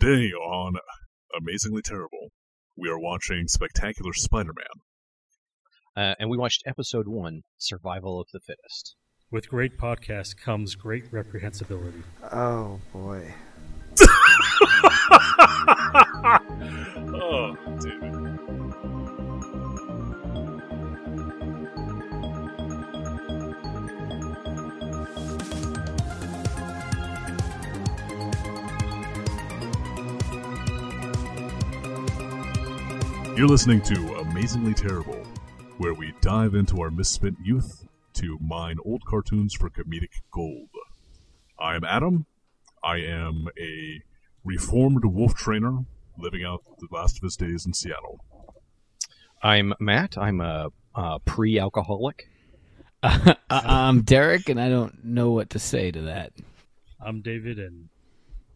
Today on Amazingly Terrible, we are watching Spectacular Spider-Man. Uh, and we watched episode one, Survival of the Fittest. With great podcast comes great reprehensibility. Oh boy. oh, David. You're listening to Amazingly Terrible, where we dive into our misspent youth to mine old cartoons for comedic gold. I am Adam. I am a reformed wolf trainer living out the last of his days in Seattle. I'm Matt. I'm a, a pre alcoholic. Uh, I'm Derek, and I don't know what to say to that. I'm David, and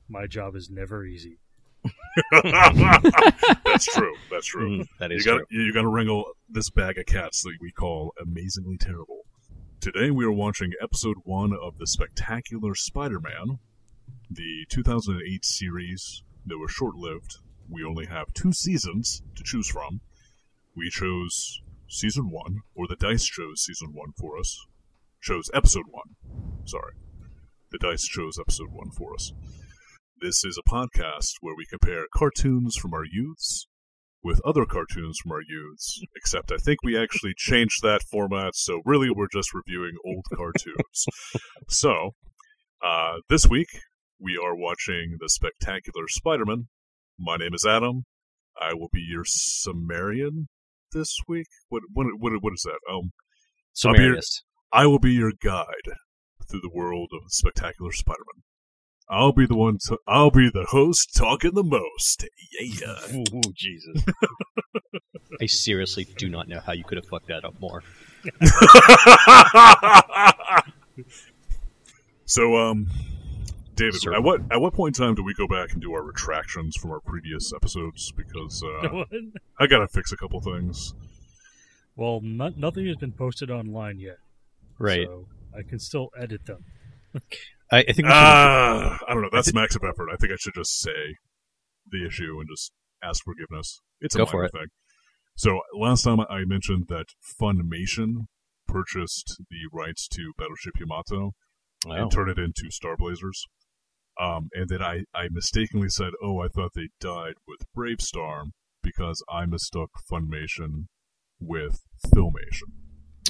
my job is never easy. That's true. That's true. Mm, that you is got true. you got to wrangle this bag of cats that we call amazingly terrible. Today we are watching episode one of the Spectacular Spider-Man, the 2008 series that was short-lived. We only have two seasons to choose from. We chose season one, or the dice chose season one for us. Chose episode one. Sorry, the dice chose episode one for us. This is a podcast where we compare cartoons from our youths with other cartoons from our youths, except I think we actually changed that format, so really we're just reviewing old cartoons. so, uh, this week we are watching The Spectacular Spider-Man. My name is Adam. I will be your Sumerian this week. What what what, what is that? Um, I'll be your- I will be your guide through the world of Spectacular Spider-Man. I'll be the one. To, I'll be the host talking the most. Yeah. Ooh, Jesus. I seriously do not know how you could have fucked that up more. so, um, David, Sir. at what at what point in time do we go back and do our retractions from our previous episodes? Because uh, I gotta fix a couple things. well, no- nothing has been posted online yet. Right. So I can still edit them. I, I think we should. Ah, I don't know. That's max of effort. I think I should just say the issue and just ask forgiveness. It's a Go minor for it. thing. So last time I mentioned that Funimation purchased the rights to Battleship Yamato oh. and turned it into Star Blazers. Um, and then I, I mistakenly said, oh, I thought they died with BraveStarr because I mistook Funimation with Filmation.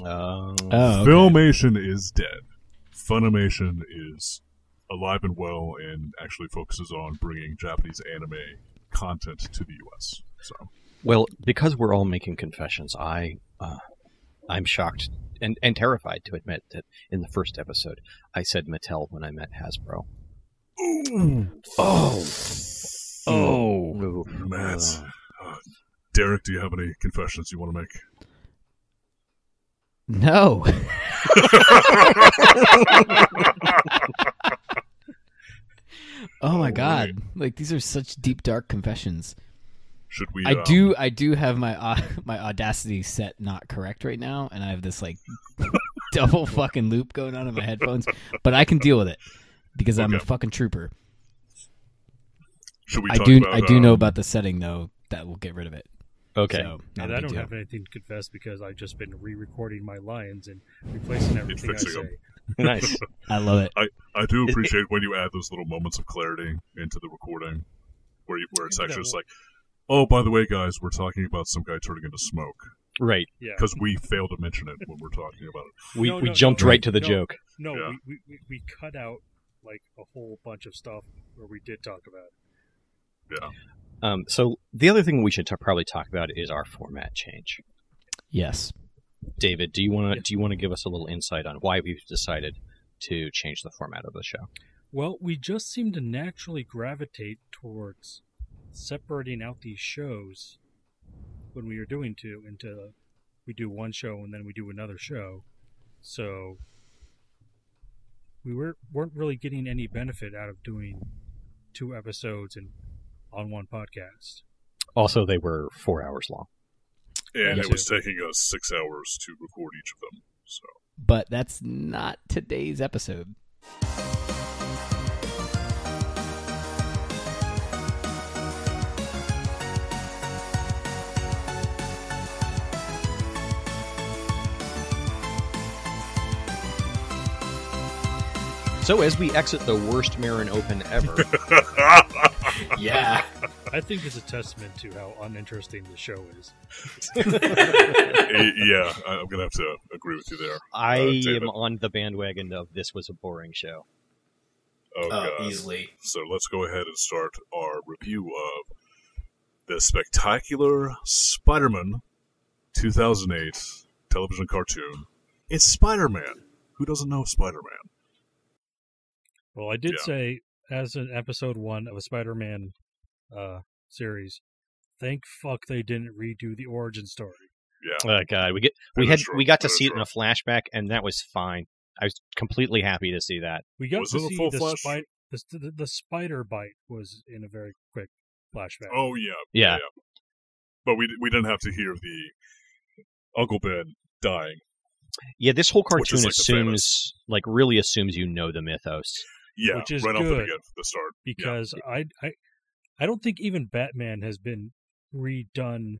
Oh. Oh, okay. Filmation is dead. Funimation is alive and well and actually focuses on bringing Japanese anime content to the U.S. So Well, because we're all making confessions, I, uh, I'm shocked and, and terrified to admit that in the first episode, I said Mattel when I met Hasbro. Oh. Oh. Ooh. Matt, uh, Derek, do you have any confessions you want to make? No. oh my god. Like these are such deep dark confessions. Should we? I um, do I do have my uh, my audacity set not correct right now and I have this like double fucking loop going on in my headphones, but I can deal with it because I'm a fucking trooper. Should we? I do about, I do know um, about the setting though that will get rid of it. Okay. So, And a I big don't deal. have anything to confess because I've just been re-recording my lines and replacing everything I fixing say. 'em. nice. I love it. I I do appreciate when you add those little moments of clarity into the recording, where you, where it's Yeah, actually just like, oh, by the way, guys, we're talking about some guy turning into smoke Right. Yeah. because we failed to mention it when we're talking about it. We, No, we no, jumped no, right to the no. joke. No, Yeah. we, we, we, we cut out like a whole bunch of stuff where we did talk about it. Yeah. Um, so the other thing we should t- probably talk about is our format change. Yes. David, do you want to do you want to give us a little insight on why we've decided to change the format of the show? Well, we just seem to naturally gravitate towards separating out these shows when we are doing two into we do one show and then we do another show. So we were, weren't really getting any benefit out of doing two episodes and on one podcast. Also, they were four hours long. And it was taking us six hours to record each of them. So, but that's not today's episode. So as we exit the worst Marin Open ever, yeah, I think it's a testament to how uninteresting the show is. Yeah, I- I'm gonna have to agree with you there. I Uh, am on the bandwagon of this was a boring show. Oh, Uh, God. easily. So let's go ahead and start our review of the spectacular Spider-Man 2008 television cartoon. It's Spider-Man. Who doesn't know Spider-Man? Well, I did Yeah. say as an episode one of a Spider-Man uh, series, thank fuck they didn't redo the origin story. Yeah. Oh god, we get we had true. we got to That is see it in a flashback, and that was fine. I was completely happy to see that. We got Was to it a see full the, flash? spi- the, the the spider bite was in a very quick flashback. Oh yeah, Yeah, But we we didn't have to hear the Uncle Ben dying. yeah. This whole Which is cartoon like assumes, like, really assumes you know the mythos. Yeah, Which is right off the, good. begin- the start. Yeah. because I I I don't think even Batman has been redone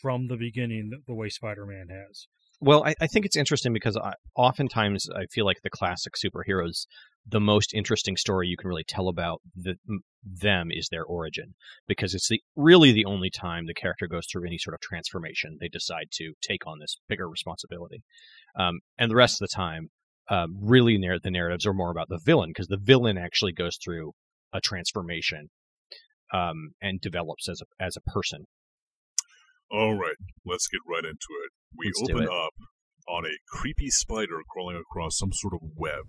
from the beginning the, way Spider-Man has. Well, I, I think it's interesting because I, oftentimes I feel like the classic superheroes, the most interesting story you can really tell about the, them is their origin, because it's the really the only time the character goes through any sort of transformation. They decide to take on this bigger responsibility, um, and the rest of the time, um, really the narratives are more about the villain because the villain actually goes through a transformation um, and develops as a as a person. All right, let's get right into it. We Let's open it. up on a creepy spider crawling across some sort of web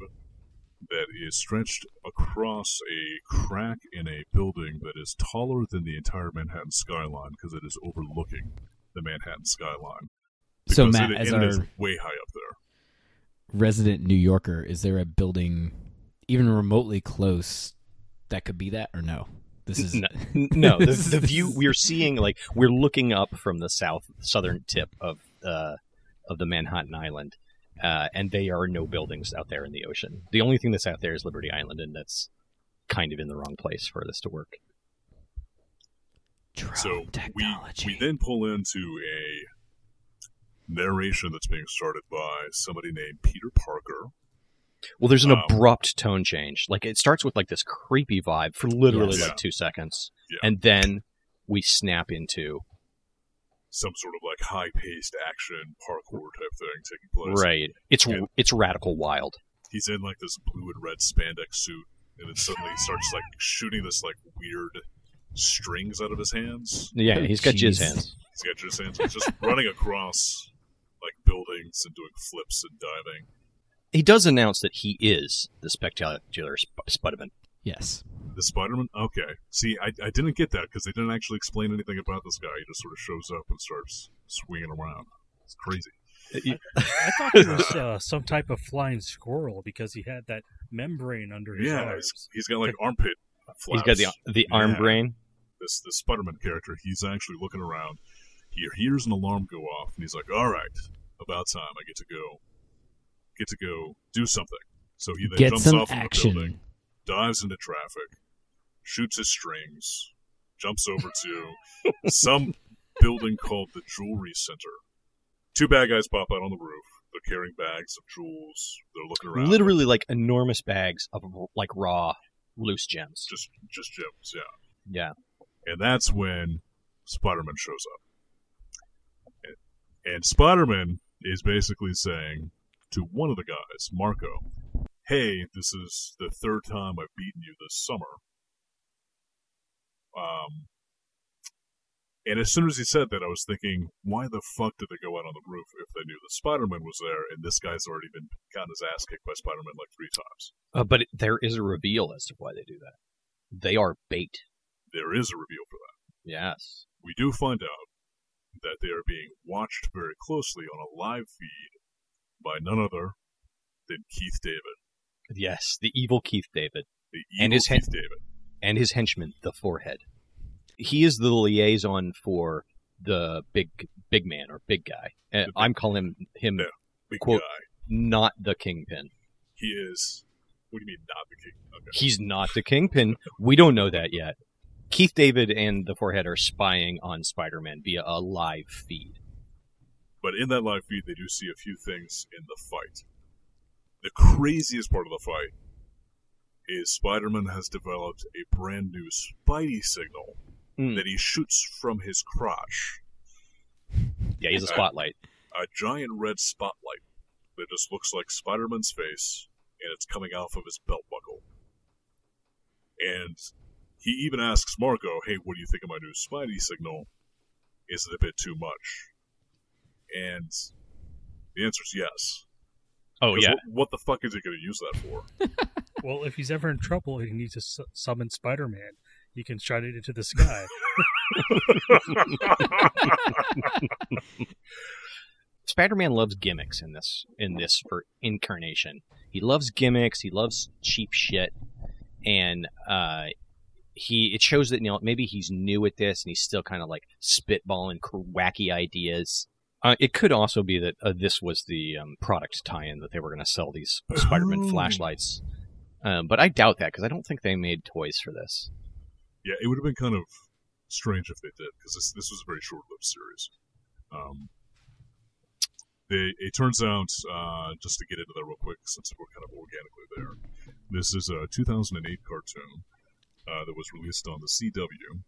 that is stretched across a crack in a building that is taller than the entire Manhattan skyline because it is overlooking the Manhattan skyline. So, Matt, it, as and it our is way high up there. resident New Yorker, is there a building even remotely close that could be that or no? This is no, no the, This the view we're seeing like we're looking up from the south southern tip of uh, of the Manhattan Island, uh, and there are no buildings out there in the ocean. The only thing that's out there is Liberty Island, and that's kind of in the wrong place for this to work. drone So we, we then pull into a narration that's being started by somebody named Peter Parker. Well, there's an Um, abrupt tone change. Like it starts with like this creepy vibe for literally Yes. like two seconds, Yeah. and then we snap into Some sort of like high paced action parkour type thing taking place. right. It's Yeah. it's radical wild. he's in like this blue and red spandex suit, and then suddenly he starts like shooting this like weird strings out of his hands. Yeah, Oh, he's got jizz hands. He's got his hands. He's just running across like buildings and doing flips and diving. He does announce that he is the spectacular Sp- Spider-Man. yes. The Spider-Man. Okay. See, I, I didn't get that because they didn't actually explain anything about this guy. He just sort of shows up and starts swinging around. It's crazy. I thought he was uh, some type of flying squirrel because he had that membrane under his Yeah, eyes. he's, he's got like armpit He's got the the arm Yeah. brain. this this Spider-Man character, he's actually looking around. He hears an alarm go off, and he's like, "All right, about time. I get to go, get to go do something." So he then Get jumps off from the action. building, dives into traffic, shoots his strings, jumps over to some building called the Jewelry Center. Two bad guys pop out on the roof. They're carrying bags of jewels. They're looking around. Literally like enormous bags of like raw loose gems. just just gems, yeah. Yeah. And that's when Spider Man shows up. And, and Spider Man is basically saying to one of the guys, Marco, hey, this is the third time I've beaten you this summer. Um, and as soon as he said that, I was thinking, why the fuck did they go out on the roof if they knew that Spider Man was there and this guy's already been gotten his ass kicked by Spider Man like three times? Uh, but it, there is a reveal as to why they do that. They are bait. There is a reveal for that. Yes. we do find out that they are being watched very closely on a live feed by none other than Keith David, Yes, the evil Keith David the And evil his hen- Keith David. and his henchman, the Forehead. He is the liaison for the big big man or big guy. Uh, big- I'm calling him. Big Quote- guy. not the kingpin. He is. What do you mean, not the king? Okay. He's not the kingpin. We don't know that yet. Keith David and the Forehead are spying on Spider-Man via a live feed. But in that live feed, they do see a few things in the fight. The craziest part of the fight is Spider-Man has developed a brand new Spidey signal Mm. that he shoots from his crotch. Yeah, he's a spotlight. A giant red spotlight that just looks like Spider-Man's face, and it's coming off of his belt buckle. And he even asks Marco, "Hey, what do you think of my new Spidey signal? Is it a bit too much?" And the answer is yes. Oh yeah, What, what the fuck is he going to use that for? Well, if he's ever in trouble, he needs to su- summon Spider-Man. He can shout it into the sky. Spider-Man loves gimmicks in this in this for incarnation. He loves gimmicks. He loves cheap shit, and uh, he it shows that you know maybe he's new at this and he's still kind of like spitballing cr- wacky ideas. Uh, it could also be that uh, this was the um, product tie-in that they were going to sell these Spider-Man Oh. flashlights, um, but I doubt that because I don't think they made toys for this. Yeah, it would have been kind of strange if they did, because this this was a very short-lived series. Um, they it turns out, uh, just to get into that real quick, since we're kind of organically there, this is a 2008 cartoon uh, that was released on the CW.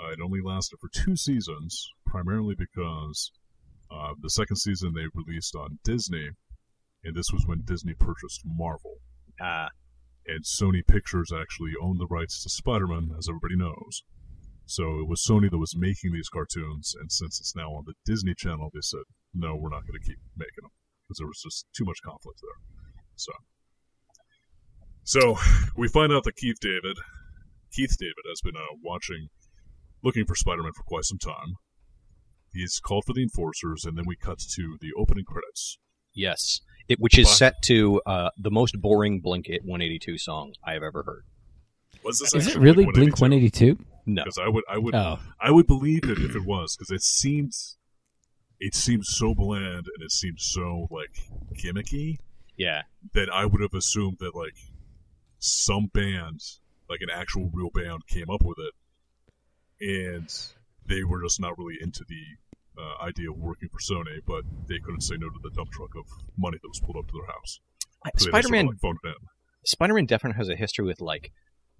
Uh, it only lasted for two seasons, primarily because uh, the second season they released on Disney, and this was when Disney purchased Marvel Uh, and Sony Pictures actually owned the rights to Spider-Man, as everybody knows. So it was Sony that was making these cartoons, and since it's now on the Disney Channel, they said, no, we're not going to keep making them because there was just too much conflict there. So, so we find out that Keith David, Keith David, has been uh, watching, looking for Spider-Man for quite some time. He's called for the Enforcers, and then we cut to the opening credits. yes, it, which is Fuck. set to uh, the most boring Blink 182 song I have ever heard. Was this Is it really Blink 182? No, Because I would, I would, Oh, I would believe it if it was because it seemed it seemed so bland and it seemed so like gimmicky yeah, that I would have assumed that like some band, like an actual real band, came up with it, and they were just not really into the uh, idea of working for Sony, but they couldn't say no to the dump truck of money that was pulled up to their house. So they just sort of, Spider-Man like, phoned it in. Spider-Man definitely has a history with like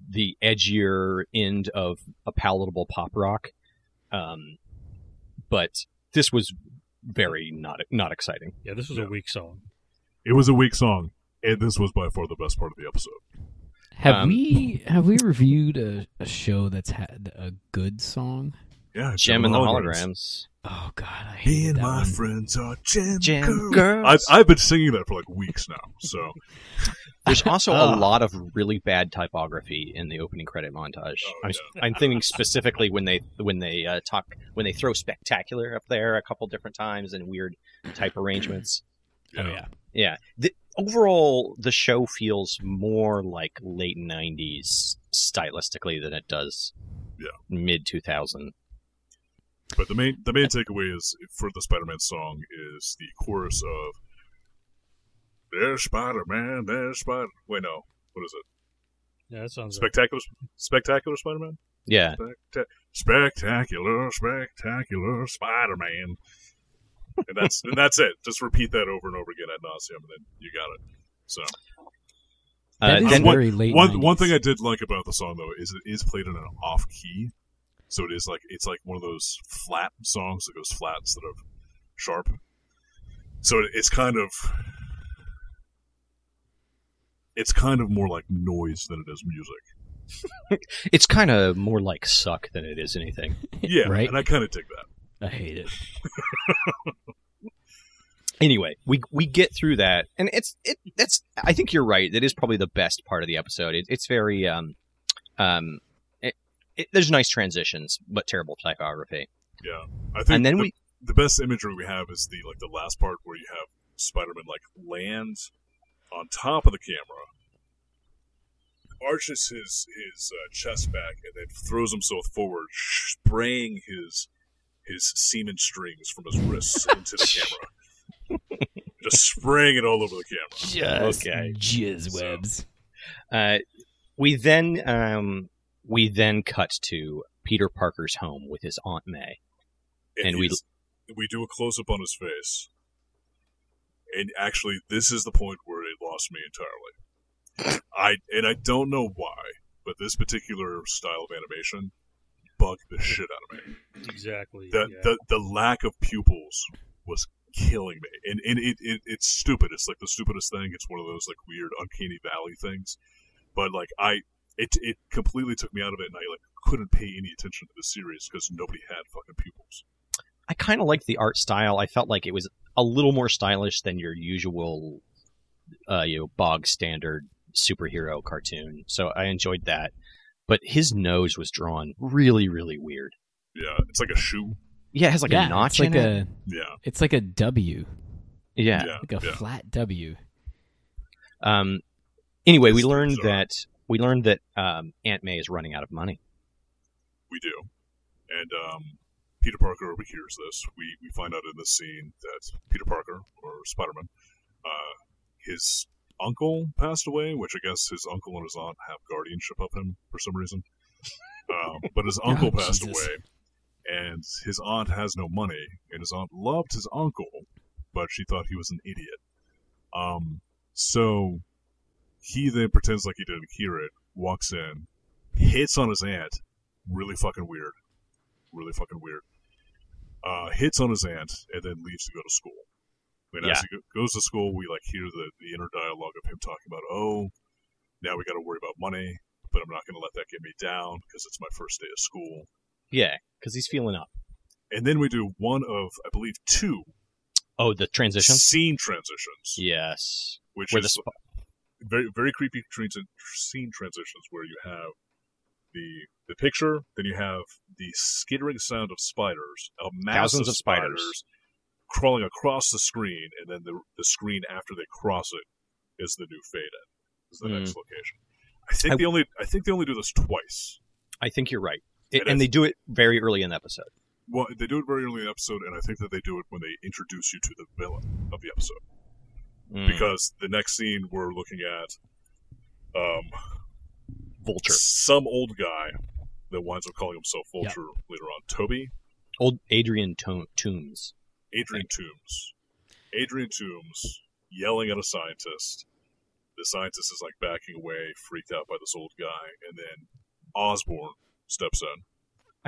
the edgier end of a palatable pop rock, um, but this was very not not exciting. Yeah, this was Yeah. a weak song. It was a weak song, and this was by far the best part of the episode. have Um, we have we reviewed a, a show that's had a good song? Yeah, Jem and the holograms, Oh God, I hate Me and that my one. friends are gem, Gem girls. girls. I've, I've been singing that for like weeks now. So There's also a lot of really bad typography in the opening credit montage. Oh, I'm, I'm thinking specifically when they when they uh, talk when they throw spectacular up there a couple different times and weird type arrangements. Oh yeah, Yeah. The, overall, the show feels more like late '90s stylistically than it does Yeah. mid 2000. But the main the main takeaway is for the Spider-Man song is the chorus of "There's Spider-Man, there's Spider." Wait, no, what is it? Yeah, that sounds right. Spectacular, spectacular Spider-Man. Yeah. Specta- spectacular, spectacular Spider-Man. And that's and that's it. Just repeat that over and over again ad nauseum, and then you got it. So that Uh, is then one- very late. one one thing I did like about the song though is it is played in an off key, so it is like it's like one of those flat songs that goes flat instead of sharp. So it, it's kind of it's kind of more like noise than it is music. it's kind of more like suck than it is anything. Yeah, Right. and I kind of dig that. I hate it. Anyway, we we get through that, and it's it. That's I think you're right. That is probably the best part of the episode. It, it's very um um. It, it, there's nice transitions, but terrible typography. Yeah, I think And then the, we the best imagery we have is the like the last part where you have Spider-Man like land on top of the camera, arches his his uh, chest back, and then throws himself forward, spraying his his semen strings from his wrists into the camera, just spraying it all over the camera. Just Okay. jizz So- webs. Uh, we then um, we then cut to Peter Parker's home with his Aunt May. And we- we do a close up on his face, and actually, this is the point where it lost me entirely. I and I don't know why, but this particular style of animation bugged the shit out of me. Exactly. The yeah. the, the lack of pupils was killing me, and and it, it it's stupid. It's like the stupidest thing. It's one of those like weird uncanny valley things, but like I. It, it completely took me out of it, and I like couldn't pay any attention to the series because nobody had fucking pupils. I kind of liked the art style. I felt like it was a little more stylish than your usual, uh, you know, bog standard superhero cartoon. So I enjoyed that. But his nose was drawn really, really weird. Yeah, it's like a shoe. Yeah, it has like yeah, a notch it's like in a it. Yeah, it's like a W, Yeah. yeah, like a yeah. flat W. Um. Anyway, we learned that we learned that um, Aunt May is running out of money. We do. And um, Peter Parker overhears this. We, we find out in this scene that Peter Parker, or Spider Man, uh, his uncle passed away, which I guess his uncle and his aunt have guardianship of him for some reason. Um, but his uncle Oh, passed Jesus. away, and his aunt has no money, and his aunt loved his uncle, but she thought he was an idiot. Um, so he then pretends like he didn't hear it, walks in, hits on his aunt, really fucking weird, really fucking weird. Uh, hits on his aunt and then leaves to go to school. And as he goes to school, we like hear the, the inner dialogue of him talking about, oh, now we got to worry about money, but I'm not going to let that get me down because it's my first day of school. Yeah, because he's feeling up. And then we do one of, I believe, two. Oh, the transition. scene transitions, Yes. which Where the sp- very very creepy scene transitions where you have the the picture, then you have the skittering sound of spiders, a mass Thousands of of spiders. crawling across the screen, and then the the screen after they cross it is the new fade in, is the Hmm. next location. I think I- they only I think they only do this twice. I think you're right. It, It and they do it very early in the episode. Well, they do it very early in the episode, and I think that they do it when they introduce you to the villain of the episode. Mm. Because the next scene we're looking at, um, Vulture. some old guy that winds up calling himself Vulture later on. Toby, Old Adrian to- Toomes. Adrian Toomes, Adrian Toomes yelling at a scientist. The scientist is like backing away, freaked out by this old guy, and then Osborn steps in.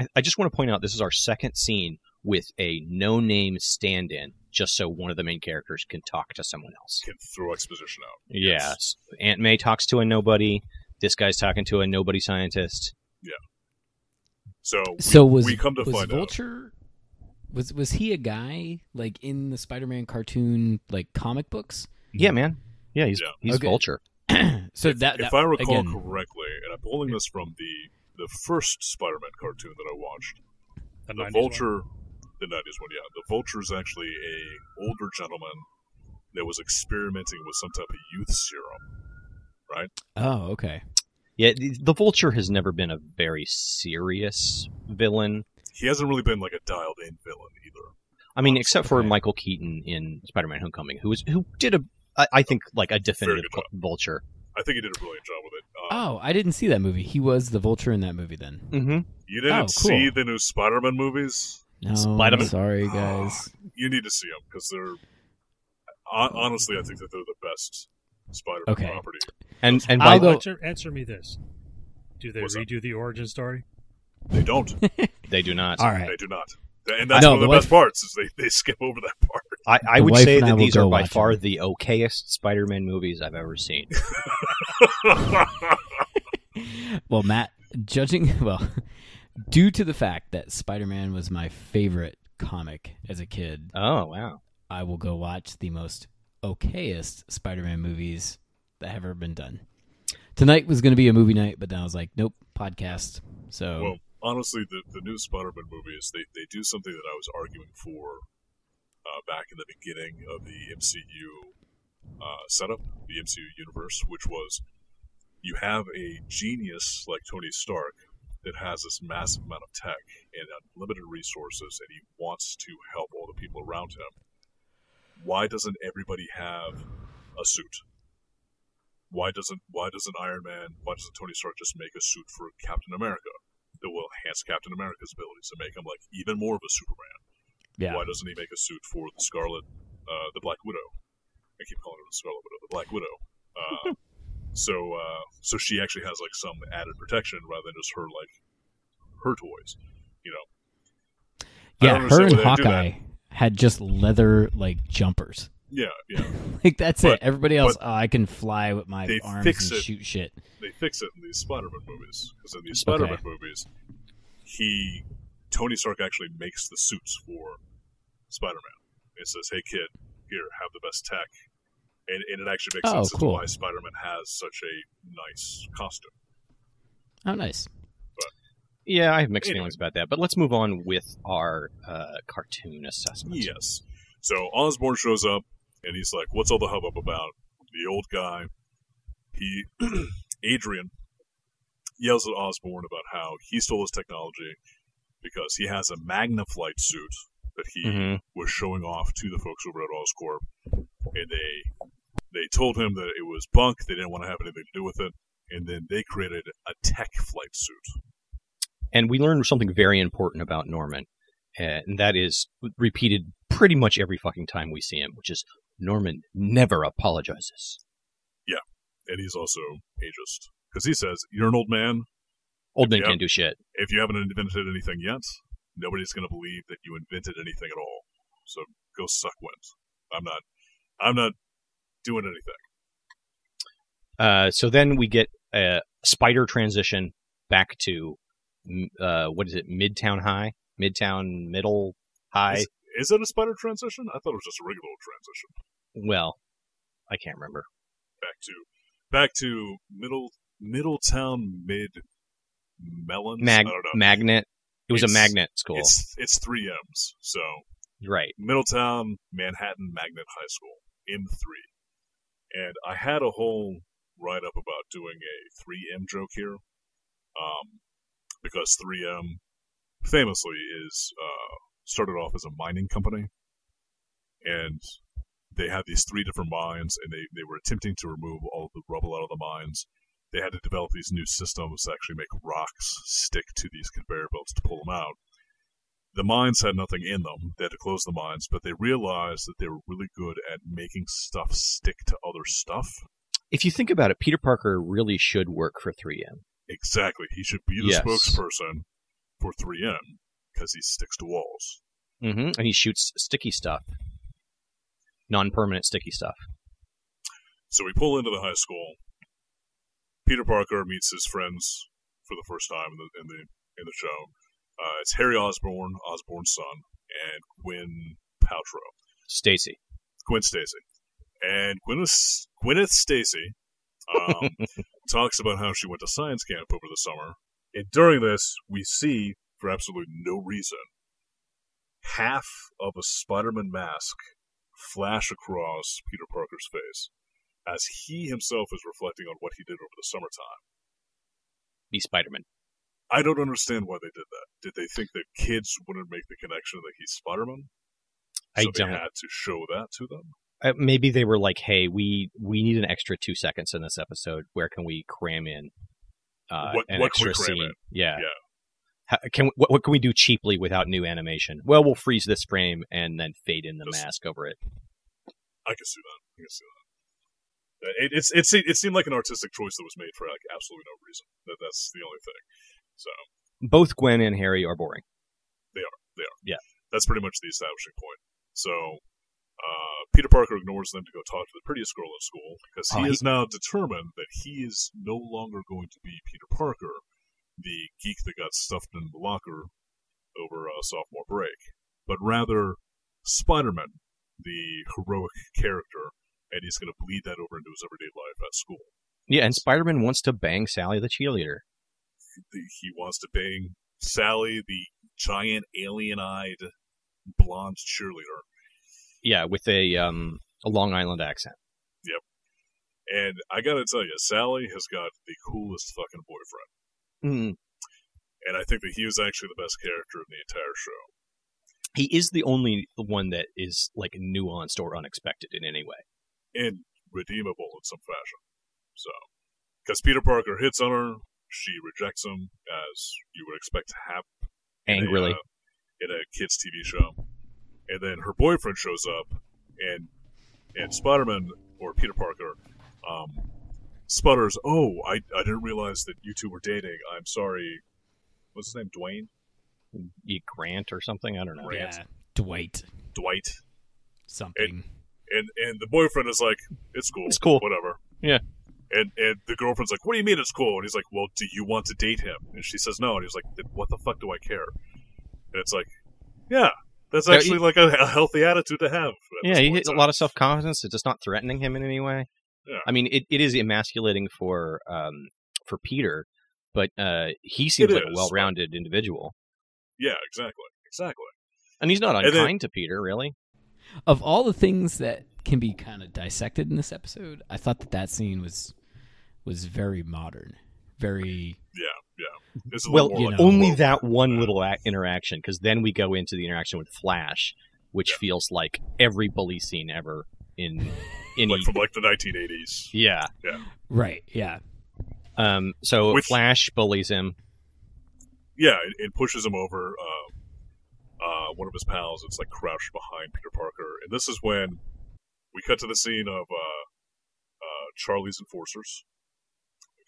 I, I just want to point out this is our second scene with a no-name stand-in, just so one of the main characters can talk to someone else. Can throw exposition out. Yes. Aunt May talks to a nobody. This guy's talking to a nobody scientist. Yeah. So, we, So was we come to was find out. Was was he a guy like in the Spider-Man cartoon like comic books? Yeah, man. Yeah, he's Yeah. he's Okay. Vulture. so if, that, if I recall again, correctly, and I'm pulling this from the the first Spider-Man cartoon that I watched, The the 90s Vulture, the '90s one, yeah, the Vulture is actually a older gentleman that was experimenting with some type of youth serum. Right? Oh okay. Yeah, the, the Vulture has never been a very serious villain. He hasn't really been like a dialed-in villain either. I mean, except for okay. Michael Keaton in Spider-Man: Homecoming, who was who did a I, I think like a definitive good job. Vulture. I think he did a brilliant job with it. Um, Oh, I didn't see that movie. He was the Vulture in that movie then. Mm-hmm. you didn't oh, cool. see the new Spider-Man movies? No, Spider-Man. sorry guys. You need to see them because they're honestly, I think that they're the best Spider-Man Okay. property. And and by, go- Answer, answer me this: Do they What's up? redo the origin story? They don't. they do not. All right. They do not. And that's No, one of the the best wife- parts is they, they skip over that part. I, I would say and I that these are by far them. the okayest Spider-Man movies I've ever seen. Well, Matt, judging well, due to the fact that Spider-Man was my favorite comic as a kid, Oh wow! I will go watch the most okayest Spider-Man movies that have ever been done. Tonight was going to be a movie night, but then I was like, nope, podcast. So well, honestly, the, the new Spider-Man movies, they, they do something that I was arguing for uh, back in the beginning of the MCU uh, setup, the MCU universe, which was you have a genius like Tony Stark that has this massive amount of tech and unlimited resources, and he wants to help all the people around him. Why doesn't everybody have a suit? Why doesn't Why doesn't Iron Man? Why doesn't Tony Stark just make a suit for Captain America that will enhance Captain America's abilities and make him like even more of a Superman? yeah, Why doesn't he make a suit for the Scarlet, uh, the Black Widow? I keep calling her the Scarlet Widow, the Black Widow. Uh, So uh, so she actually has like some added protection rather than just her like her toys. You know. Yeah, her and why they do that. Hawkeye had just leather like jumpers. Yeah, yeah. Like that's But- it. Everybody else, oh, I can fly with my arms and it. shoot shit. they fix it in these Spider-Man movies because in these Spider-Man movies, he Tony Stark actually makes the suits for Spider-Man. It says, "Hey kid, here, have the best tech," and, and it actually makes Oh, sense as cool. why Spider-Man has such a nice costume. Oh, nice. Yeah, I have mixed Anyway. feelings about that. But let's move on with our uh, cartoon assessment. Yes. So Osborn shows up and he's like, "What's all the hubbub about?" The old guy, he, Adrian, yells at Osborn about how he stole his technology because he has a Magna flight suit that he Mhm. was showing off to the folks over at Oscorp, and they they told him that it was bunk. They didn't want to have anything to do with it, and then they created a tech flight suit. And we learned something very important about Norman, uh, and that is repeated pretty much every fucking time we see him, which is Norman never apologizes. Yeah, and he's also ageist because he says, "You're an old man. Old men can't do shit. if you haven't invented anything yet, nobody's going to believe that you invented anything at all. So go suck wind. I'm not. I'm not doing anything. Uh, so then we get a spider transition back to uh, what is it? Midtown High, Midtown Middle High. Is, is it a spider transition? I thought it was just a regular old transition. Well, I can't remember. Back to back to middle Middletown mid melons. Mag I don't know. magnet. It was It's- a magnet school, It's it's three M's. So right? Middletown Manhattan Magnet High School M three, and I had a whole write up about doing a three M joke here, um, because three M famously is uh, started off as a mining company, and they had these three different mines, and they, they were attempting to remove all the rubble out of the mines. They had to develop these new systems to actually make rocks stick to these conveyor belts to pull them out. The mines had nothing in them. They had to close the mines, but they realized that they were really good at making stuff stick to other stuff. If you think about it, Peter Parker really should work for 3M. Exactly. He should be the Yes. spokesperson for 3M because he sticks to walls. Mm-hmm. And he shoots sticky stuff, non-permanent sticky stuff. So we pull into the high school. Peter Parker meets his friends for the first time in the in the in the show. Uh, it's Harry Osborn, Osborn's son, and Gwen Paltrow, Stacy. Gwen Stacy, and Gwyneth Gwyneth Stacy um, talks about how she went to science camp over the summer. And during this, we see, for absolutely no reason, half of a Spider-Man mask flash across Peter Parker's face as he himself is reflecting on what he did over the summertime. Be Spider-Man. I don't understand why they did that. Did they think that kids wouldn't make the connection that he's Spider-Man? I So don't. they had to show that to them. Uh, maybe they were like, "Hey, we we need an extra two seconds in this episode. Where can we cram in uh, What- an what can we extra scene?" Yeah. Yeah. How, can what, what can we do cheaply without new animation? Well, we'll freeze this frame and then fade in the Just- mask over it. I can see that. I can see that. Uh, It, it's it, it seemed like an artistic choice that was made for like absolutely no reason. That that's the only thing. So Both Gwen and Harry are boring. They are. They are. Yeah. That's pretty much the establishing point. So uh, Peter Parker ignores them to go talk to the prettiest girl in school because he Oh, he- is now determined that he is no longer going to be Peter Parker, the geek that got stuffed in the locker over uh, sophomore break, but rather Spider-Man, the heroic character, and he's going to bleed that over into his everyday life at school. Yeah, and Spider-Man wants to bang Sally the cheerleader. He wants to bang Sally, the giant alien-eyed blonde cheerleader. Yeah, with a um a Long Island accent. Yep. And I gotta tell you, Sally has got the coolest fucking boyfriend. Mm. And I think that he was actually the best character in the entire show. He is the only one that is like nuanced or unexpected in any way. And redeemable in some fashion. So, because Peter Parker hits on her, she rejects him, as you would expect to happen in a, Angrily. uh, in a kids' TV show. And then her boyfriend shows up, and and Spider-Man or Peter Parker um, sputters, "Oh, I I didn't realize that you two were dating. I'm sorry." What's his name? Dwayne? E. Grant or something. I don't know. Grant. Yeah, Dwight Dwight. something. And and the boyfriend is like, "It's cool. It's cool." Whatever." Yeah. And and the girlfriend's like, "What do you mean it's cool?" And he's like, "Well, do you want to date him?" And she says, "No." And he's like, "Then "What the fuck do I care?" And it's like, "Yeah, that's Yeah, actually like a, a healthy attitude to have." at Yeah, he point has a lot of self confidence. It's just not threatening him in any way. Yeah. I mean, it, it is emasculating for um for Peter, but uh he seems It like is, a well rounded individual, Yeah, exactly, exactly. and he's not unkind then- to Peter, really. Of all the things that can be kind of dissected in this episode, I thought that that scene was was very modern, very Yeah, yeah. It's a Well, you know. only Whoa. that one little a- interaction, because then we go into the interaction with Flash, which Yeah. feels like every bully scene ever in any. like from like the 1980s. yeah. yeah, right. Yeah, Um. So Which- Flash bullies him. Yeah, it, it pushes him over. Um, uh, one of his pals it's like crouched behind Peter Parker, and this is when we cut to the scene of uh, uh, Charlie's enforcers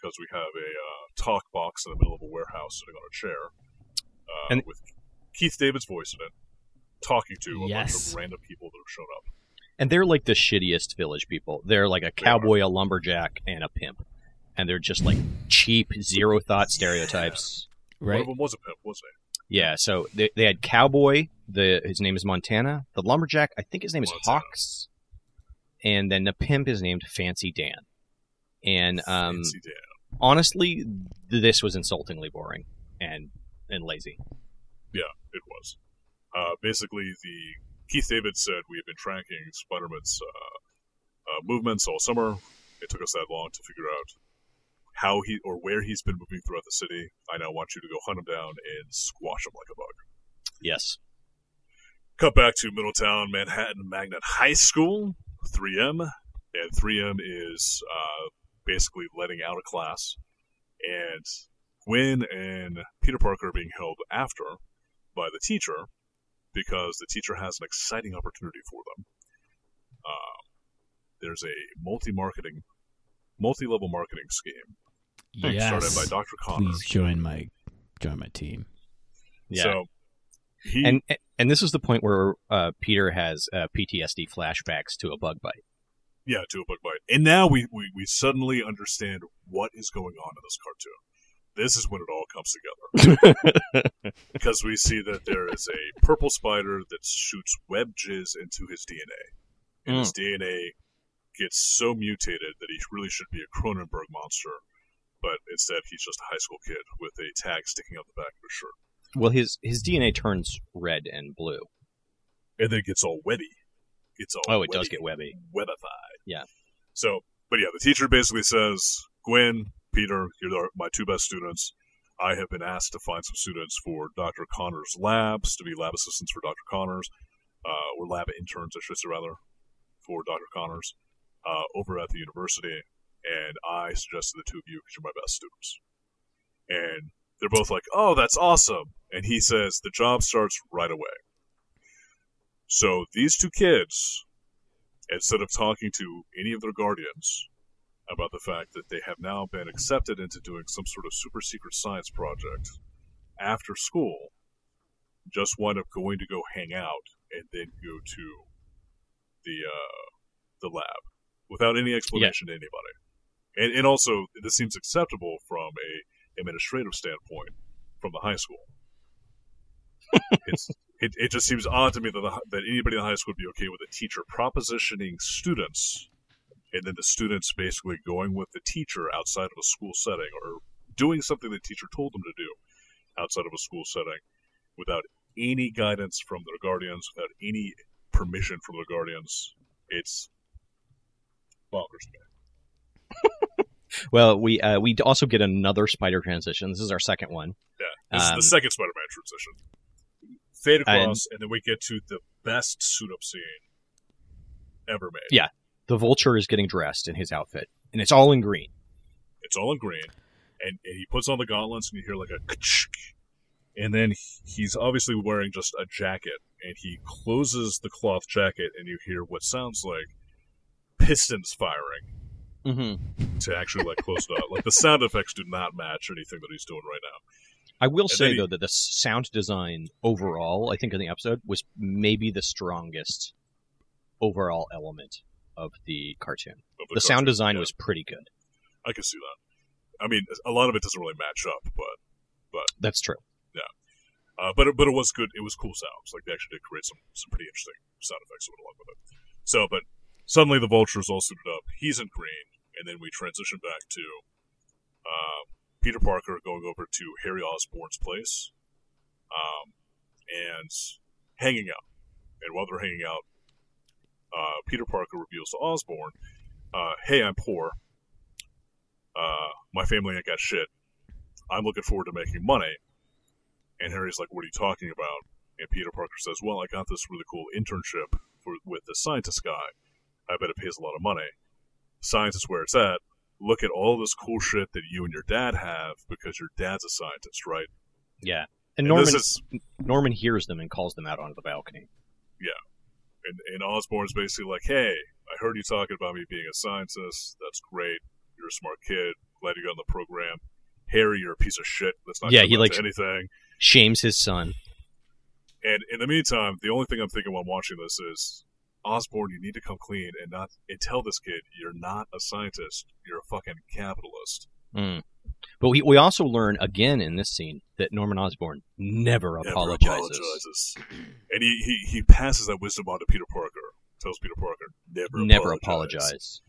because we have a uh, talk box in the middle of a warehouse sitting on a chair uh, And- with Keith David's voice in it, talking to a bunch of random people that have shown up. And they're like the shittiest village people. They're like a They are. cowboy, a lumberjack, and a pimp. And they're just like cheap, zero thought stereotypes. One right. of them was a pimp, wasn't Yeah, so they, they had cowboy, the his name is Montana. The lumberjack, I think his name is Montana. Hawks. And then the pimp is named Fancy Dan. And um, Fancy Dan. Honestly, this was insultingly boring and and lazy. Yeah, it was. Uh, basically, the Keith David said we have been tracking Spider-Man's uh, uh, movements all summer. It took us that long to figure out how he or where he's been moving throughout the city. I now want you to go hunt him down and squash him like a bug. Yes. Cut back to Middletown, Manhattan Magnet High School, 3M, and 3M is uh, basically letting out a class, and Gwen and Peter Parker are being held after by the teacher because the teacher has an exciting opportunity for them. Uh, there's a multi-marketing, multi-level marketing scheme started by Dr. Connors. Please join my join my team. Yeah. So he and and this is the point where uh, Peter has uh, PTSD flashbacks to a bug bite. Yeah, to a bug bite. And now we, we, we suddenly understand what is going on in this cartoon. This is when it all comes together. because we see that there is a purple spider that shoots web jizz into his DNA. And his hmm. DNA gets so mutated that he really should be a Cronenberg monster. But instead, he's just a high school kid with a tag sticking out the back of his shirt. Well, his his DNA turns red and blue. And then it gets all webby. It's all Oh, it does get webby. webified. Yeah. So, but yeah, the teacher basically says, Gwen, Peter, you're my two best students. I have been asked to find some students for Dr. Connors' labs, to be lab assistants for Dr. Connors, uh, or lab interns, I should say, rather, for Dr. Connors, uh, over at the university. And I suggested the two of you because you're my best students. And they're both like, oh, that's awesome. And he says, the job starts right away. So these two kids instead of talking to any of their guardians about the fact that they have now been accepted into doing some sort of super secret science project after school, just wind up going to go hang out and then go to the uh, the lab without any explanation to anybody. And, and also, this seems acceptable from a administrative standpoint from the high school. it's it, it just seems odd to me that, the, that anybody in high school would be okay with a teacher propositioning students and then the students basically going with the teacher outside of a school setting or doing something the teacher told them to do outside of a school setting without any guidance from their guardians, without any permission from their guardians. It's bonkers to me. Well, we uh, we also get another spider transition. This is our second one. Yeah, this Um, is the second Spider-Man transition. Fade across, and then we get to the best suit-up scene ever made. Yeah. The vulture is getting dressed in his outfit, and it's all in green. It's all in green, and, and he puts on the gauntlets, and you hear like a and then he's obviously wearing just a jacket, and he closes the cloth jacket, and you hear what sounds like pistons firing Mm-hmm. to actually like close it up. Like the sound effects do not match anything that he's doing right now. I will say he- though that the sound design overall, I think in the episode was maybe the strongest overall element of the cartoon. of The sound cartoon. design Yeah, was pretty good. I can see that. I mean, a lot of it doesn't really match up, but That's true. Yeah, uh, but it, but it was good. It was cool sounds. Like they actually did create some some pretty interesting sound effects that went along with it. So, but suddenly the vulture's all suited up. He's in green, and then we transition back to uh, Peter Parker going over to Harry Osborn's place, um, and hanging out. And while they're hanging out, uh, Peter Parker reveals to Osborn, uh, "Hey, I'm poor. Uh, my family ain't got shit. I'm looking forward to making money." And Harry's like, "What are you talking about?" And Peter Parker says, "Well, I got this really cool internship for with the scientist guy. I bet it pays a lot of money. Science is where it's at. Look at all this cool shit that you and your dad have because your dad's a scientist, right?" Yeah. And And Norman is Norman hears them and calls them out onto the balcony. Yeah. And, and Osborn's basically like, "Hey, I heard you talking about me being a scientist. That's great. You're a smart kid. Glad you got on the program. Harry, you're a piece of shit. That's not Yeah, he likes- anything." Shames his son. And in the meantime, the only thing I'm thinking while watching this is, Osborn, you need to come clean and not and tell this kid you're not a scientist. You're a fucking capitalist. Mm. But we, we also learn again in this scene that Norman Osborn never Never apologizes. apologizes. And he, he, he passes that wisdom on to Peter Parker. Tells Peter Parker, never Never apologize. apologize.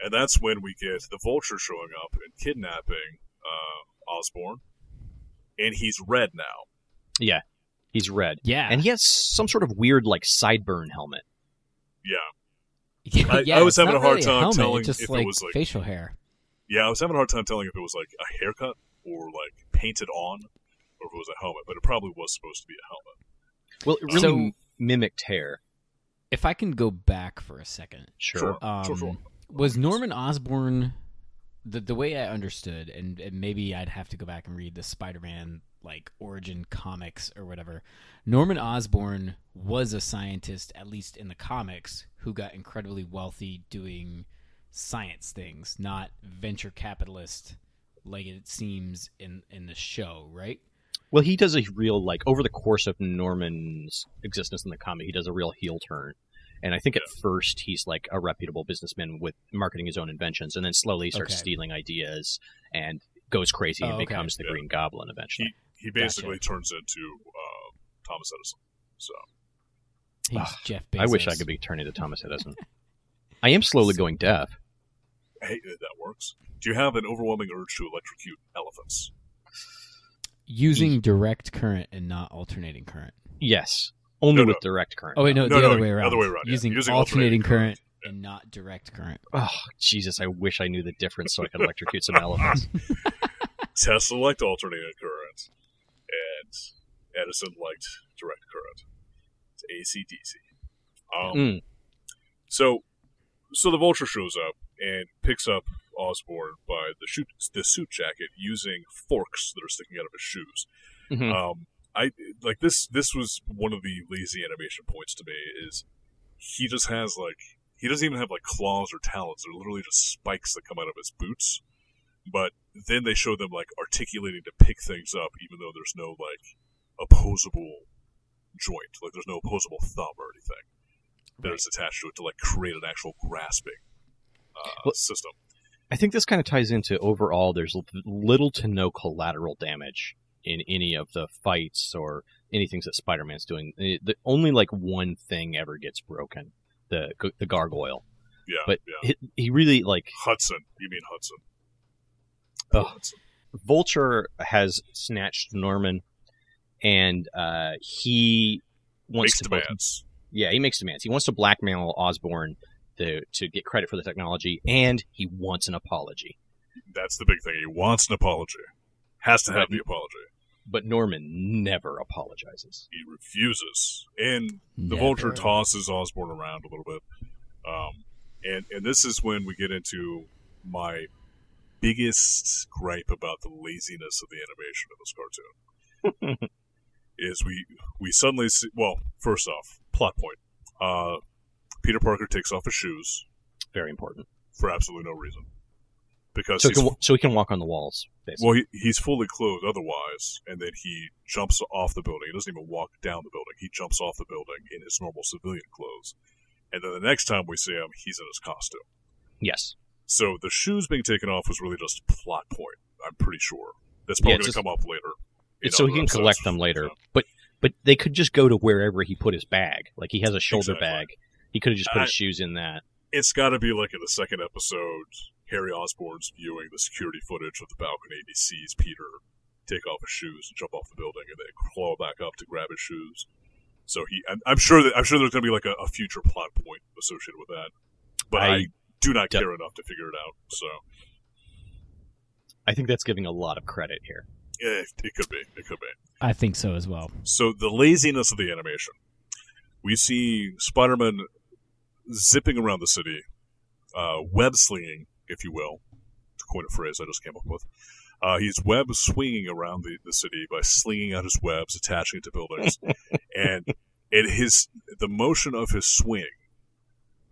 And that's when we get the Vulture showing up and kidnapping uh, Osborn. And he's red now. Yeah. He's red. Yeah. And he has some sort of weird like sideburn helmet. Yeah. I- yeah, I was having a hard really time helmet, telling just if it was, like- facial hair. Yeah, I was having a hard time telling if it was like a haircut or like painted on or if it was a helmet, but it probably was supposed to be a helmet. Well, it really So- m- mimicked hair. If I can go back for a second, Sure. Sure. um, sure, sure. was Norman Osborn the the way I understood, and, and maybe I'd have to go back and read the Spider-Man like origin comics or whatever. Norman Osborn was a scientist, at least in the comics, who got incredibly wealthy doing science things, not venture capitalist like it seems in in the show, right? Well, he does a real like over the course of Norman's existence in the comic, he does a real heel turn. And I think at first he's like a reputable businessman with marketing his own inventions, and then slowly starts Okay. stealing ideas and goes crazy and Oh, okay. becomes the Yeah. Green Goblin eventually. He basically turns into uh, Thomas Edison. So He's Ah, Jeff Bezos. I wish I could be turning to Thomas Edison. I am slowly going deaf. hey, that works. Do you have an overwhelming urge to electrocute elephants? using direct current and not alternating current. Yes, only No, with no. direct current. Oh wait, no, No, the no, other way around. other way around, yeah. Using, Using alternating, alternating current, current, and not direct current. Oh, Jesus! I wish I knew the difference so I could electrocute some elephants. Tesla liked alternating current, and Edison liked direct current. It's ACDC. Um, Mm. So, so the Vulture shows up and picks up Osborn by the shoot, the suit jacket using forks that are sticking out of his shoes. Mhm. Um, I like this. This was one of the lazy animation points to me. Is he just has like he doesn't even have like claws or talons. They're literally just spikes that come out of his boots. But then they show them like articulating to pick things up, even though there's no like opposable joint. Like there's no opposable thumb or anything that is attached to it to like create an actual grasping uh, Well- system. I think this kind of ties into overall. There's little to no collateral damage in any of the fights or anything that Spider-Man's doing. Eh, The, only like one thing ever gets broken, the the gargoyle. Yeah, But yeah. he, he really like Hudson. You mean Hudson? Ugh. Hudson. Vulture has snatched Norman, and uh, he wants Makes to both- demands. yeah, he makes demands. He wants to blackmail Osborn to to get credit for the technology, and he wants an apology. That's the big thing. He wants an apology. Has to have Right. the apology. But Norman never apologizes. He refuses, and the Never. vulture tosses Osborn around a little bit. Um, and and this is when we get into my biggest gripe about the laziness of the animation of this cartoon. is we we suddenly see well first off plot point uh, Peter Parker takes off his shoes Very important. for absolutely no reason. Because So he can so he can walk on the walls. Basically. well, he, he's fully clothed otherwise, and then he jumps off the building. He doesn't even walk down the building. He jumps off the building in his normal civilian clothes. And then the next time we see him, he's in his costume. yes. So the shoes being taken off was really just a plot point. I'm pretty sure that's Yeah, probably it's going to come up later. It's so he can episodes. collect them later. But but they could just go to wherever he put his bag. Like he has a shoulder Exactly. bag. He could have just put his shoes in that. it's got to be like in the second episode, Harry Osborn's viewing the security footage of the balcony, and he sees Peter take off his shoes and jump off the building, and then claw back up to grab his shoes. So he, I'm, I'm sure that I'm sure there's going to be like a, a future plot point associated with that, but I, I do not care enough to figure it out. So I think that's giving a lot of credit here. yeah, it could be, it could be. I think so as well. So the laziness of the animation. We see Spider-Man zipping around the city, uh, web slinging, if you will, to coin a phrase I just came up with. Uh, he's web swinging around the, the city by slinging out his webs, attaching it to buildings, and and his the motion of his swing,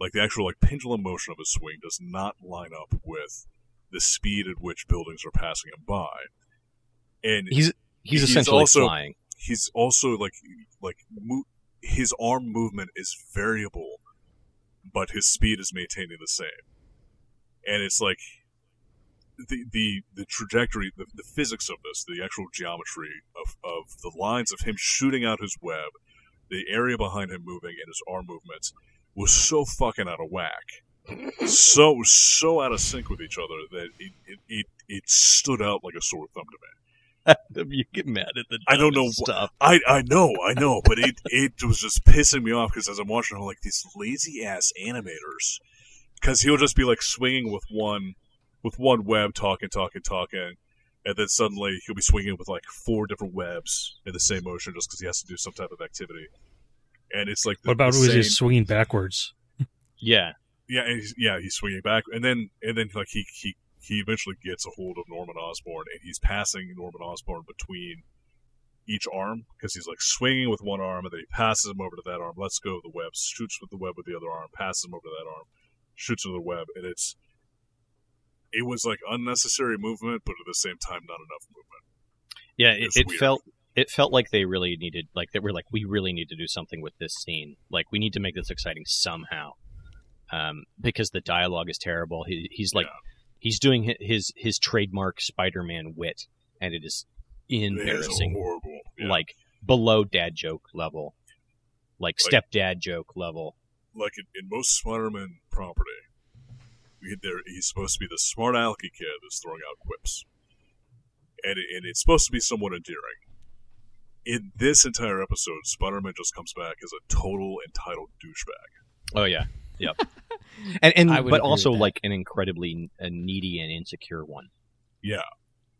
like the actual like pendulum motion of his swing, does not line up with the speed at which buildings are passing him by. And He's he's, He's essentially also- flying. he's also like like mo- his arm movement is variable, but his speed is maintaining the same. And it's like the the the trajectory, the, the physics of this, the actual geometry of of the lines of him shooting out his web, the area behind him moving, and his arm movements was so fucking out of whack. So so out of sync with each other that it, it, it, it stood out like a sore thumb to me. you get mad at the I don't know stuff. I I know, I know, but it it was just pissing me off because as I'm watching, I'm like these lazy ass animators, because he'll just be like swinging with one with one web, talking, talking, talking, and then suddenly he'll be swinging with like four different webs in the same motion just because he has to do some type of activity, and it's like the, What about the was same, he swinging backwards? Yeah, yeah, and he's, yeah, he's swinging back, and then and then like he he he eventually gets a hold of Norman Osborn, and he's passing Norman Osborn between each arm because he's like swinging with one arm, and then he passes him over to that arm, Let's go of the web, shoots with the web with the other arm, passes him over to that arm, shoots with the web, and it's it was like unnecessary movement, but at the same time not enough movement. yeah. It, It's it felt it felt like they really needed like they were like we really need to do something with this scene. Like we need to make this exciting somehow. Um, because the dialogue is terrible. He, he's like Yeah. he's doing his his trademark Spider-Man wit, and it is It is embarrassing. horrible. Yeah. Like below dad joke level, like, Like- stepdad joke level. like in, in most Spider-Man property, there, he's supposed to be the smart alecky kid that's throwing out quips, and it, and it's supposed to be somewhat endearing. In this entire episode, Spider-Man just comes back as a total entitled douchebag. Oh yeah, yep. and and I but also like an incredibly uh, needy and insecure one. Yeah.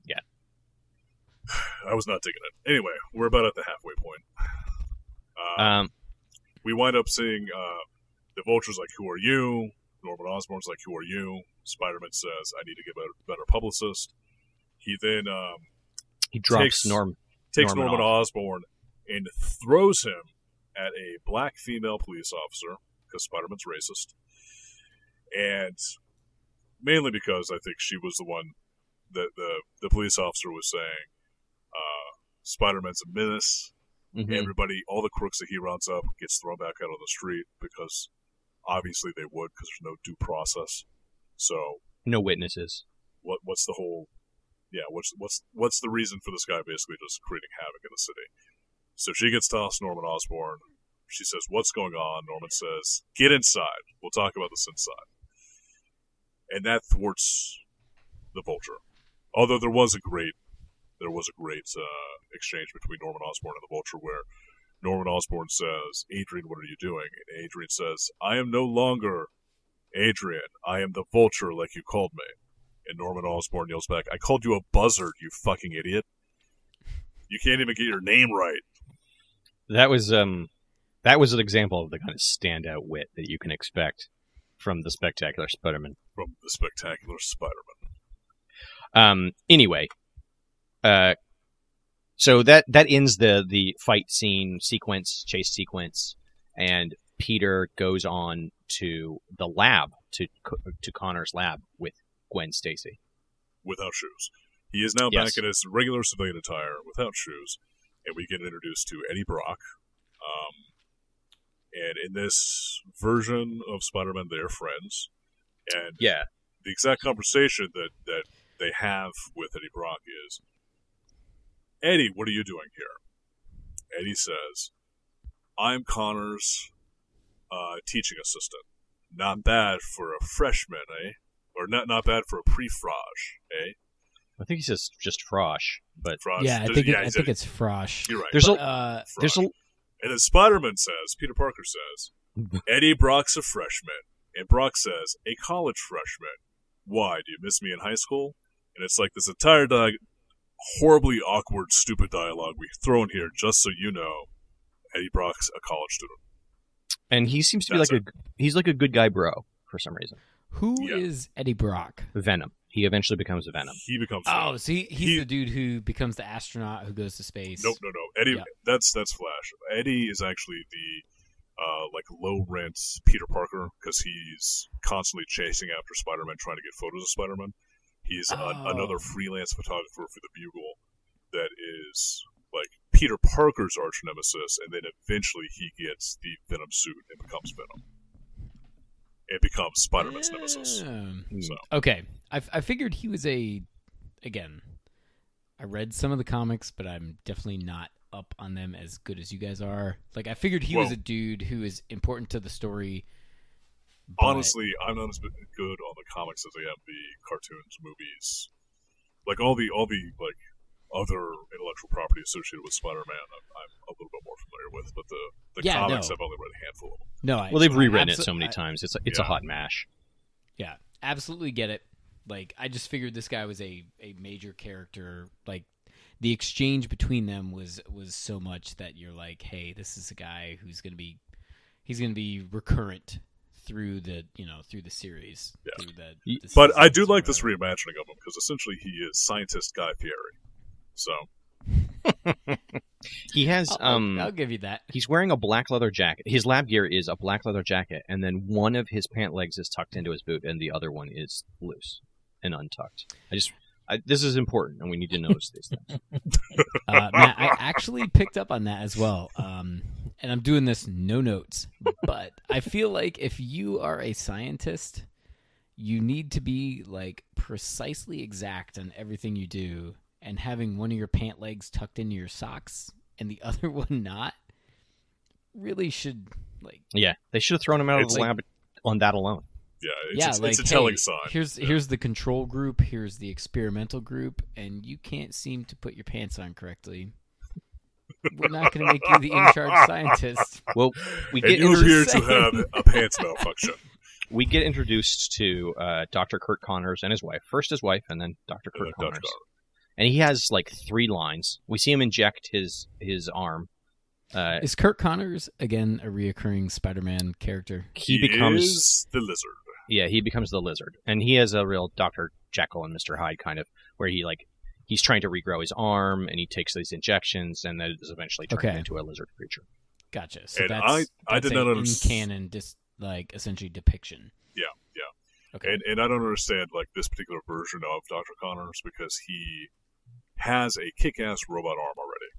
Yeah. I was not digging it. Anyway, we're about at the halfway point. Uh, Um, we wind up seeing uh, the Vulture's like, "Who are you?" Norman Osborn's like, "Who are you?" Spider-Man says, "I need to get a better, better publicist." He then um, he drops takes- Norm. Takes Norman Norman, Osborn and throws him at a black female police officer because Spider-Man's racist, and mainly because I think she was the one that the the police officer was saying uh, Spider-Man's a menace. Mhm. Everybody, all the crooks that he rounds up, gets thrown back out on the street because obviously they would because there's no due process. So No witnesses. what what's the whole yeah what's what's what's the reason for this guy basically just creating havoc in the city? So she gets tossed norman osborn. She says what's going on? Norman says get inside. We'll talk about this inside. And that thwarts the vulture. Although there was a great there was a great uh, exchange between norman osborn and the vulture where norman osborn says adrian what are you doing? And adrian says i am no longer adrian. I am the vulture like you called me and Norman Osborn yells back, I called you a buzzard, you fucking idiot. You can't even get your name right. That was um, that was an example of the kind of standout wit that you can expect from the spectacular Spider-Man. From the spectacular Spider Man. Um, anyway, uh, so that that ends the the fight scene sequence, chase sequence, and Peter goes on to the lab to to Connor's lab with Gwen Stacy. without shoes. He is now Yes. back in his regular civilian attire without shoes, and we get introduced to Eddie Brock. Um, and in this version of Spider-Man, they're friends, and Yeah, the exact conversation that that they have with Eddie Brock is, Eddie, what are you doing here? Eddie says, I'm Connor's uh, teaching assistant. Not bad for a freshman, eh? Or not not bad for a pre-frage, eh? I think he says just Frosh, but Frage. yeah, I Does- think it, he I think it. it's Frosh. You're right. there's but a Uh, there's a And then Spider-Man says, Peter Parker says, Eddie Brock's a freshman. And Brock says, a college freshman. Why? Do you miss me in high school? And it's like this entire di- horribly awkward, stupid dialogue we throw in here just so you know Eddie Brock's a college student. and he seems to be That's like a he's like a good guy bro for some reason. Who is Yeah. Eddie Brock? Venom. He eventually becomes a Venom. He becomes Oh, so he, he's He- the dude who becomes the astronaut who goes to space. Nope, no, no. Eddie, Yeah. that's that's Flash. Eddie is actually the uh, like low rent Peter Parker because he's constantly chasing after Spider-Man, trying to get photos of Spider-Man. He's a- Oh. another freelance photographer for the Bugle that is like Peter Parker's arch nemesis, and then eventually he gets the Venom suit and becomes Venom. It becomes Spider-Man's nemesis. Um, So Okay, I, I figured he was a. Again, I read some of the comics, but I'm definitely not up on them as good as you guys are. Like I figured he was a dude who is important to the story. but- honestly, I'm not as good on the comics as I am the cartoons, movies, like all the all the like other intellectual property associated with Spider-Man. I'm, I'm a little bit more familiar with, but the the Yeah, comics no. I've only read a handful of them. no, I, Well, they've I rewritten it so many I- times. It's a, it's a hot mash. Yeah, absolutely get it. Like I just figured this guy was a, a major character. Like the exchange between them was was so much that you're like, hey, this is a guy who's gonna be he's gonna be recurrent through the you know through the series. Yeah. Through the, the But I do like this reimagining of him because essentially he is scientist Guy Fieri. So He has I'll, I'll- um I'll give you that. he's wearing a black leather jacket. His lab gear is a black leather jacket, and then one of his pant legs is tucked into his boot, and the other one is loose and untucked. I just I, this is important, and we need to notice these things. Uh, Matt, I actually picked up on that as well. Um, and I'm doing this no notes, but I feel like if you are a scientist, you need to be like precisely exact on everything you do, and having one of your pant legs tucked into your socks and the other one not really should like Yeah, they should have thrown him out of the like- lab on that alone. yeah, it's, yeah, it's, like it's a hey, telling sign. Here's Yeah. here's the control group, here's the experimental group, and you can't seem to put your pants on correctly. We're not going to make you the in charge scientist. Well, we and get you're here to have a pants malfunction. we get introduced to uh, Dr. Curt Connors and his wife. First his wife, and then Dr. Curt then Connors. Connor. And he has like three lines. We see him inject his his arm. Uh, Is Curt Connors again a reoccurring Spider-Man character? he becomes is the lizard. yeah he becomes the lizard, and he has a real Dr. Jekyll and Mr. Hyde kind of where he like he's trying to regrow his arm, and he takes these injections, and then is eventually turned Okay. into a lizard creature. Gotcha. So And that's, I- I did a not in underst- canon, dis, like essentially depiction. Yeah, yeah. Okay. And and I don't understand like this particular version of Doctor Connors because he has a kick-ass robot arm already.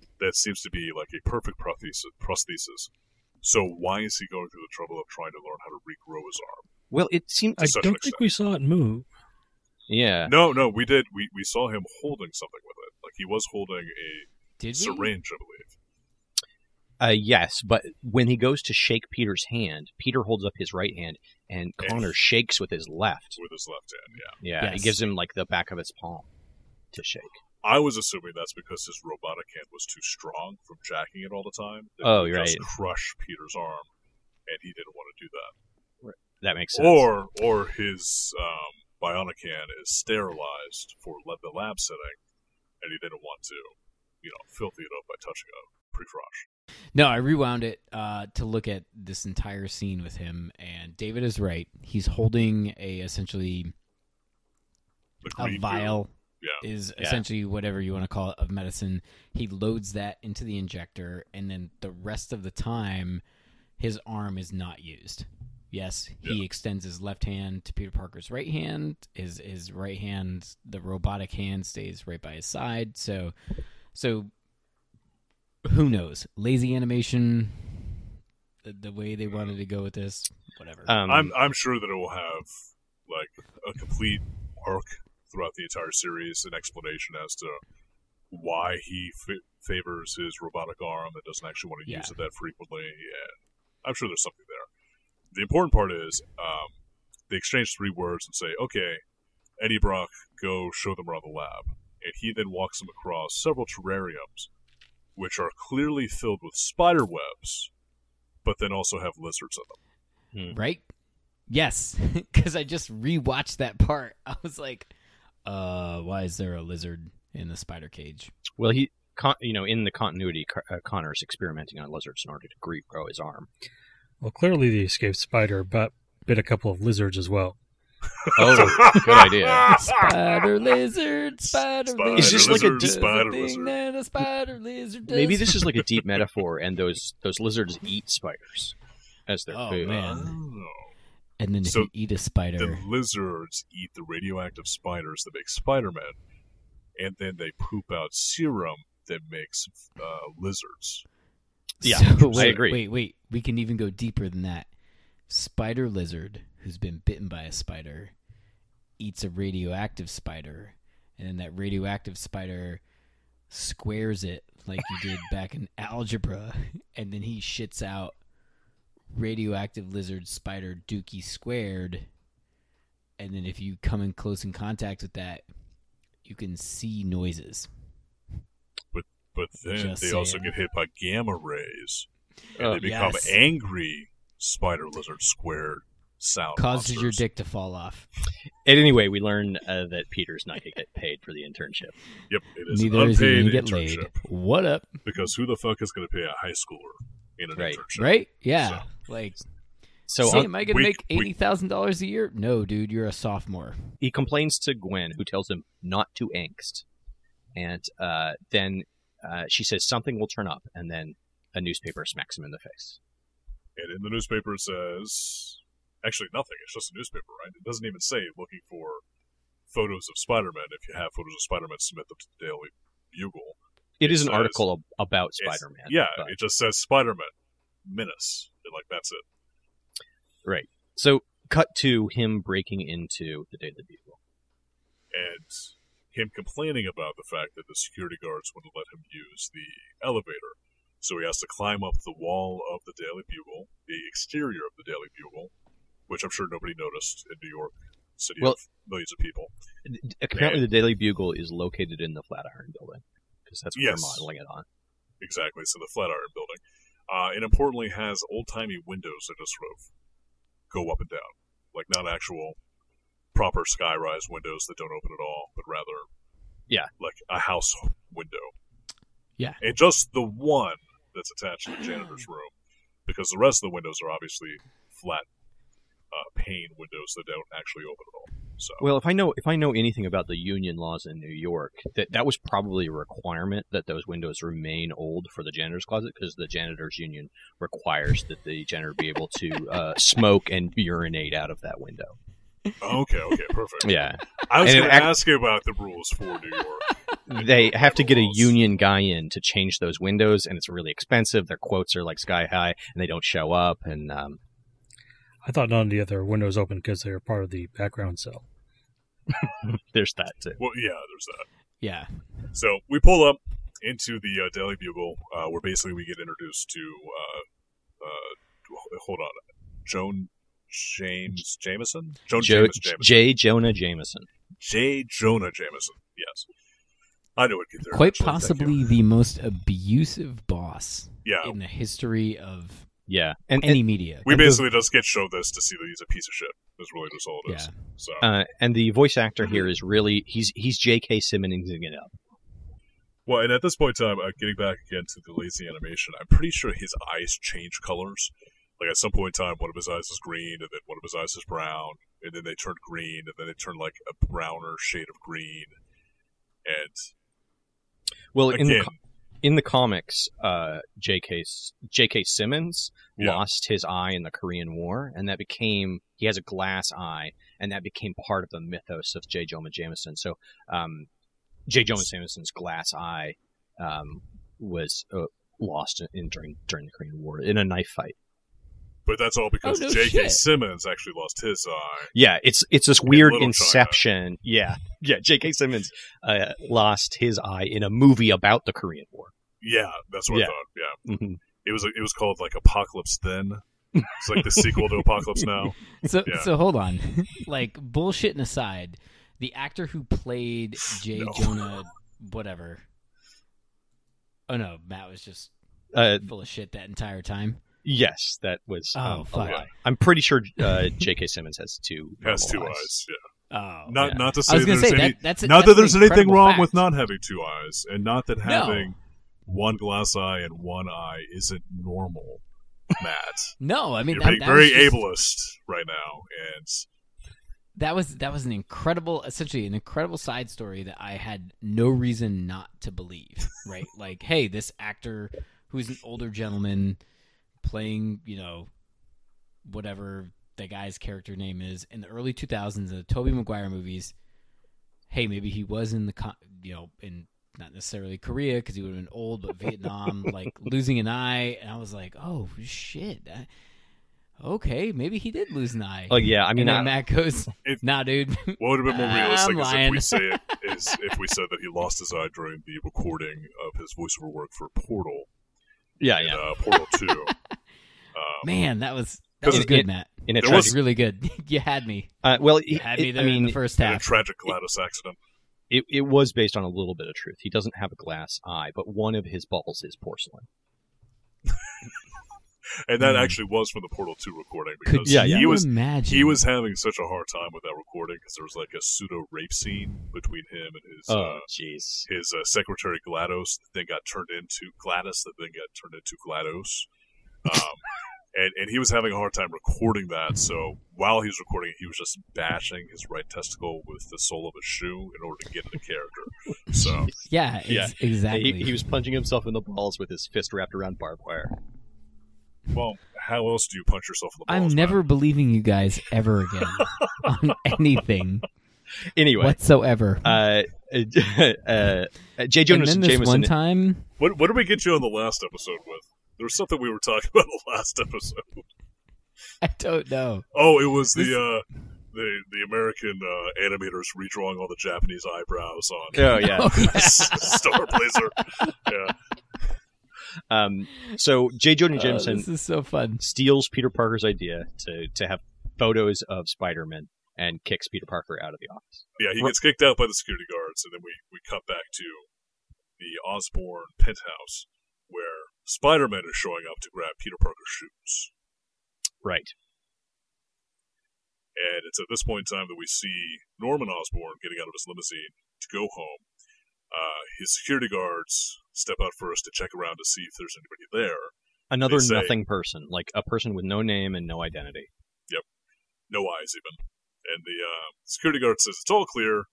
Mhm. That seems to be like a perfect prosthesis. prosthesis. So why is he going through the trouble of trying to learn how to regrow his arm? Well, it seems I don't think we saw it move. yeah. No, no, we did. We we saw him holding something with it. Like he was holding a Did we? syringe, I believe. Uh, yes, but when he goes to shake Peter's hand, Peter holds up his right hand, and And Connor he- shakes with his left. with his left hand. Yeah, Yeah, Yes. he gives him like the back of his palm to shake. I was assuming that's because his robotic hand was too strong from jacking it all the time. that Oh, it would just right. Crush Peter's arm, and he didn't want to do that. That makes sense. Or or his um, bionic hand is sterilized for the lab setting, and he didn't want to, you know, filthy it up by touching a pre-frosh. No, I rewound it uh, to look at this entire scene with him, and David is right. He's holding a essentially The a green goo. Vial Yeah. is Yeah. essentially whatever you want to call it of medicine. He loads that into the injector, and then the rest of the time, his arm is not used. Yes, he Yeah. extends his left hand to Peter Parker's right hand. His his right hand, the robotic hand, stays right by his side. So, so who knows? Lazy animation. The, the way they wanted to go with this, whatever. Um, I'm I'm sure that it will have like a complete arc throughout the entire series, an explanation as to why he f- favors his robotic arm and doesn't actually want to use it that frequently. And I'm sure there's something there. The important part is um, they exchange three words and say, "Okay, Eddie Brock, go show them around the lab." And he then walks them across several terrariums, which are clearly filled with spider webs, but then also have lizards in them. right? Yes, because I just rewatched that part. I was like, uh, why is there a lizard in the spider cage? well, he, con- you know, in the continuity, Car- uh, Connor's experimenting on lizards in order to regrow his arm. Well, clearly the escaped spider but bit a couple of lizards as well. Oh, good idea. Spider lizard, spider Spider lizard. Is this like a does spider lizard? a spider lizard does. Maybe this is like a deep metaphor, and those those lizards eat spiders as their Oh, food. man. Oh. And then if So you eat a spider, The lizards eat the radioactive spiders that make Spider-Man, and then they poop out serum that makes uh, lizards. Yeah, So, I agree. Wait, wait. We can even go deeper than that. Spider lizard who's been bitten by a spider eats a radioactive spider, and then that radioactive spider squares it like you did back in algebra, and then he shits out radioactive lizard spider dookie squared. And then if you come in close in contact with that, you can see noises. But but then Just they also saying. get hit by gamma rays, and Oh, they become yes. angry spider lizard squared sound Causes your dick to fall off. And anyway, we learn uh, that Peter's not going to get paid for the internship. Yep, it is Neither an is he unpaid gonna get laid. internship What up? because who the fuck is going to pay a high schooler in an Right. internship? Right? Yeah. Like, So say, uh, am I going to make eighty thousand dollars a year? No, dude, you're a sophomore. he complains to Gwen, who tells him not to angst, and uh, then uh, she says something will turn up, and then a newspaper smacks him in the face. And in the newspaper it says, actually nothing. It's just a newspaper, right? It doesn't even say looking for photos of Spider-Man. If you have photos of Spider-Man, submit them to the Daily Bugle. It is an says- article ab- about Spider-Man. Yeah, but- it just says Spider-Man menace. And, like that's it. Right. So cut to him breaking into the Daily Bugle. and him complaining about the fact that the security guards wouldn't let him use the elevator. So he has to climb up the wall of the Daily Bugle, the exterior of the Daily Bugle, which I'm sure nobody noticed in New York City Well- of millions of people. Apparently, the Daily Bugle is located in the Flatiron Building because that's what Yes. they're modeling it on. Exactly, so the Flatiron Building. Uh, it importantly has old timey windows that just sort of go up and down, like not actual proper skyrise windows that don't open at all, but rather, Yeah. like a house window. Yeah. and just the one that's attached to the janitor's room, because the rest of the windows are obviously flat uh, pane windows that don't actually open at all. So Well, if I know if I know anything about the union laws in New York, that that was probably a requirement that those windows remain old for the janitor's closet because the janitors union requires that the janitor be able to uh, smoke and urinate out of that window. okay, okay, perfect. Yeah, I was going to ask you about the rules for New York. they have to get a union guy in to change those windows, and it's really expensive. Their quotes are like sky high, and they don't show up. And um, I thought none of the other windows open because they were part of the background cell. there's that too. Well, yeah, there's that. Yeah. So we pull up into the uh, Daily Bugle, uh, where basically we get introduced to. Uh, uh, hold on, Joan James Jameson. Joan Jo- James Jameson. J. Jonah Jameson. J. Jonah Jameson. Yes, I knew it'd get there. Quite thank possibly the most abusive boss Yeah, in the history of Yeah, and, and any media. we and the- basically just get shown this to see that he's a piece of shit. Is really just all it is. Yeah. So uh, and the voice actor here is really he's he's J.K. Simmonsing it up. Well, and at this point in time, uh, getting back again to the lazy animation, I'm pretty sure his eyes change colors. Like at some point in time, one of his eyes is green, and then one of his eyes is brown, and then they turn green, and then they turn like a browner shade of green. And Well, in the co- in the comics, uh, J.K. J.K. Simmons Yeah. lost his eye in the Korean War, and that became he has a glass eye, and that became part of the mythos of J. Jonah Jameson. So, um, J. Jonah Jameson's glass eye um, was uh, lost in during during the Korean War in a knife fight. But that's all because Oh, no J.K. shit. Simmons actually lost his eye. Yeah, it's it's this weird Little China. inception. Yeah, yeah. J.K. Simmons uh, lost his eye in a movie about the Korean War. Yeah, that's what Yeah. I thought. Yeah, hmm it was it was called like Apocalypse Then. It's like the sequel to Apocalypse Now. So Yeah. so hold on. like bullshitting aside, the actor who played J. No. Jonah whatever. Oh no, Matt was just Uh, full of shit that entire time. Yes, that was Oh, um, a fuck. lie. I'm pretty sure uh, J.K. Simmons has two. Has two normal eyes. Yeah. Oh. Not yeah. not to say there's say any that that's not that's that an there's anything wrong fact. with not having two eyes, and not that No. having one glass eye and one eye isn't normal, Matt. No, I mean You're that, being that very just- ableist right now, and that was that was an incredible essentially an incredible side story that I had no reason not to believe, right? like, hey, this actor who's an older gentleman playing, you know, whatever the guy's character name is in the early 2000s in the Tobey Maguire movies, hey, maybe he was in the you know, in not necessarily Korea because he would have been old, but Vietnam, like losing an eye, and I was like, oh shit, I- okay, maybe he did lose an eye. Oh yeah, I mean, and then I, Matt goes, If- "Nah, dude." what would have been more I'm realistic is if we say it is if we said that he lost his eye during the recording of his voiceover work for Portal, yeah, and, yeah. uh, Portal Two. Um, Man, that was that was good, it- Matt. In a there was- was really good. you had me. uh, well, You it, had me it- there I mean, in the first in a half. tragic GLaDOS accident. it, it was based on a little bit of truth. He doesn't have a glass eye, but one of his balls is porcelain. And that Hmm. actually was from the Portal 2 recording because Yeah, yeah. he you was imagine? he was having such a hard time with that recording because there was like a pseudo rape scene between him and his uh, Oh, jeez. his uh, secretary Glados. The thing got turned into Gladys. The thing got turned into Glados. Um, and and he was having a hard time recording that. So while he was recording, it, he was just bashing his right testicle with the sole of a shoe in order to get into character. So yeah, Yeah. exactly. He, he was punching himself in the balls with his fist wrapped around barbed wire. Well, how else do you punch yourself in the I'm never Matt? believing you guys ever again on anything Anyway, whatsoever. uh, uh, J. Jonas and then this Jameson. one time, What what did we get you on the last episode with? There was something we were talking about the last episode. I don't know. Oh, it was the uh, the the American uh, animators redrawing all the Japanese eyebrows on Oh yeah. Oh, yeah. Star Blazer. Yeah, Um, so J. Jonah Oh, Jameson this is so fun. steals Peter Parker's idea to to have photos of Spider-Man and kicks Peter Parker out of the office. yeah. He gets kicked out by the security guards, and then we we cut back to the Osborn penthouse where Spider-Man is showing up to grab Peter Parker's shoes. Right. And it's at this point in time that we see Norman Osborn getting out of his limousine to go home. Uh, his security guards step out first to check around to see if there's anybody there. Another say- nothing person, like a person with no name and no identity. Yep, no eyes, even. And the uh, security guard says it's all clear.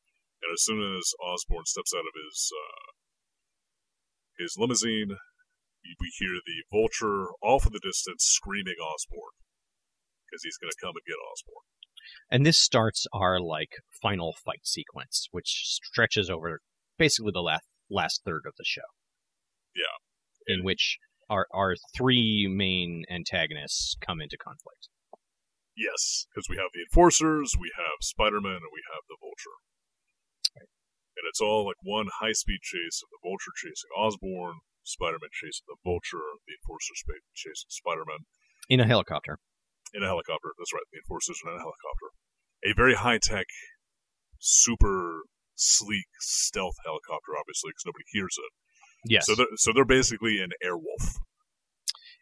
And as soon as Osborn steps out of his uh, his limousine, we we hear the vulture off in the distance screaming Osborn because he's going to come and get Osborn. And this starts our like final fight sequence, which stretches over basically the last last third of the show. In which our our three main antagonists come into conflict. Yes, because we have the Enforcers, we have Spider-Man, and we have the Vulture. And it's all like one high-speed chase of the Vulture chasing Osborn, Spider-Man chasing the Vulture, the Enforcers chasing Spider-Man In a helicopter. in a helicopter. That's right, the Enforcers are in a helicopter. A very high-tech, super sleek stealth helicopter, obviously, because nobody hears it. Yes. So they're, so they're basically an Airwolf.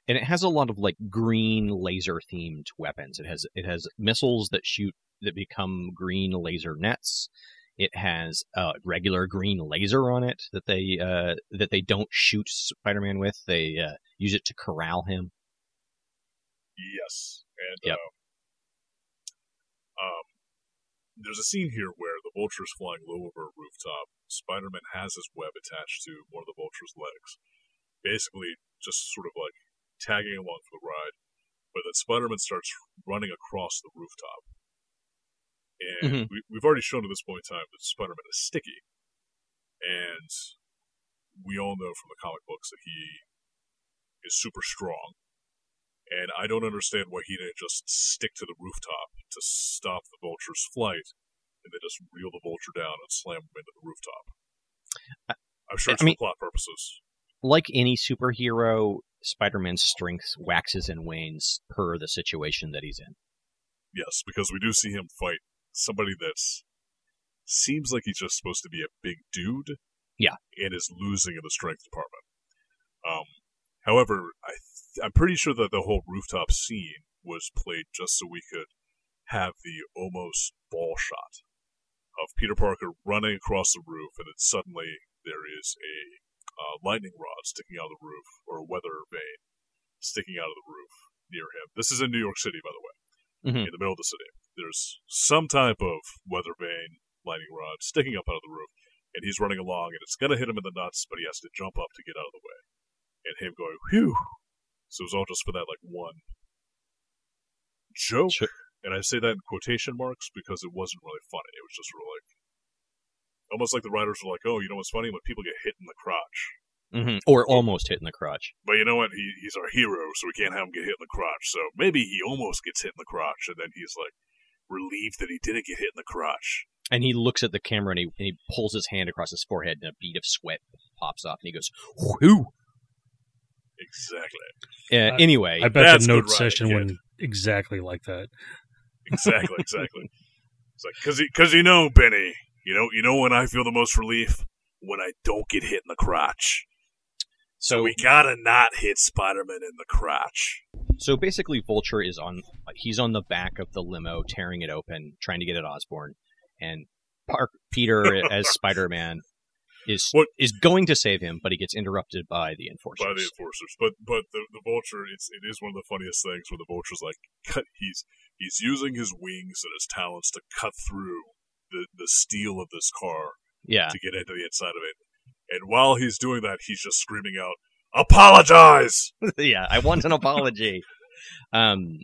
and it has a lot of like green laser themed weapons. It has it has missiles that shoot that become green laser nets. It has a regular green laser on it that they uh, that they don't shoot Spider-Man with. They uh, use it to corral him. Yes, and Yep. uh, um, there's a scene here where vulture's flying low over a rooftop. Spider Man has his web attached to one of the vulture's legs, basically just sort of like tagging along for the ride. But then Spider Man starts running across the rooftop. And Mhm. we, we've already shown at this point in time that Spider Man is sticky. And we all know from the comic books that he is super strong. And I don't understand why he didn't just stick to the rooftop to stop the vulture's flight and they just reel the vulture down and slam him into the rooftop. I'm sure I it's mean- for plot purposes. Like any superhero, Spider-Man's strength waxes and wanes per the situation that he's in. Yes, because we do see him fight somebody that's seems like he's just supposed to be a big dude. Yeah. And is losing in the strength department. Um, however, I th- I'm pretty sure that the whole rooftop scene was played just so we could have the almost ball shot of Peter Parker running across the roof, and then suddenly there is a uh, lightning rod sticking out of the roof, or a weather vane sticking out of the roof near him. This is in New York City, by the way Mhm. in the middle of the city. There's some type of weather vane lightning rod sticking up out of the roof, and he's running along, and it's gonna hit him in the nuts, but he has to jump up to get out of the way, and him going, "Whew!" So it was all just for that like one joke, Sure. And I say that in quotation marks because it wasn't really funny. It was just real like. Almost like the writers were like, "Oh, you know what's funny? When people get hit in the crotch, hmm Or almost hit in the crotch. but you know what? He, he's our hero, so we can't have him get hit in the crotch. So maybe he almost gets hit in the crotch, and then he's like relieved that he didn't get hit in the crotch. And he looks at the camera and he, and he pulls his hand across his forehead, and a bead of sweat pops off, and he goes, "Whew." Exactly. Uh, I- anyway, I bet That's the note session went exactly like that. Exactly. Exactly. it's like because because you know, Benny, you know, you know when I feel the most relief when I don't get hit in the crotch. so We gotta not hit Spider-Man in the crotch. So basically, Vulture is on. He's on the back of the limo, tearing it open, trying to get at Osborn, and Park Peter as Spider-Man is What- is going to save him, but he gets interrupted by the enforcers. by the enforcers. But but the, the vulture, it's it is one of the funniest things where the vulture's like cut. He's he's using his wings and his talons to cut through the the steel of this car yeah, to get into the inside of it. And while he's doing that, he's just screaming out, "Apologize!" yeah. I want an apology. Um,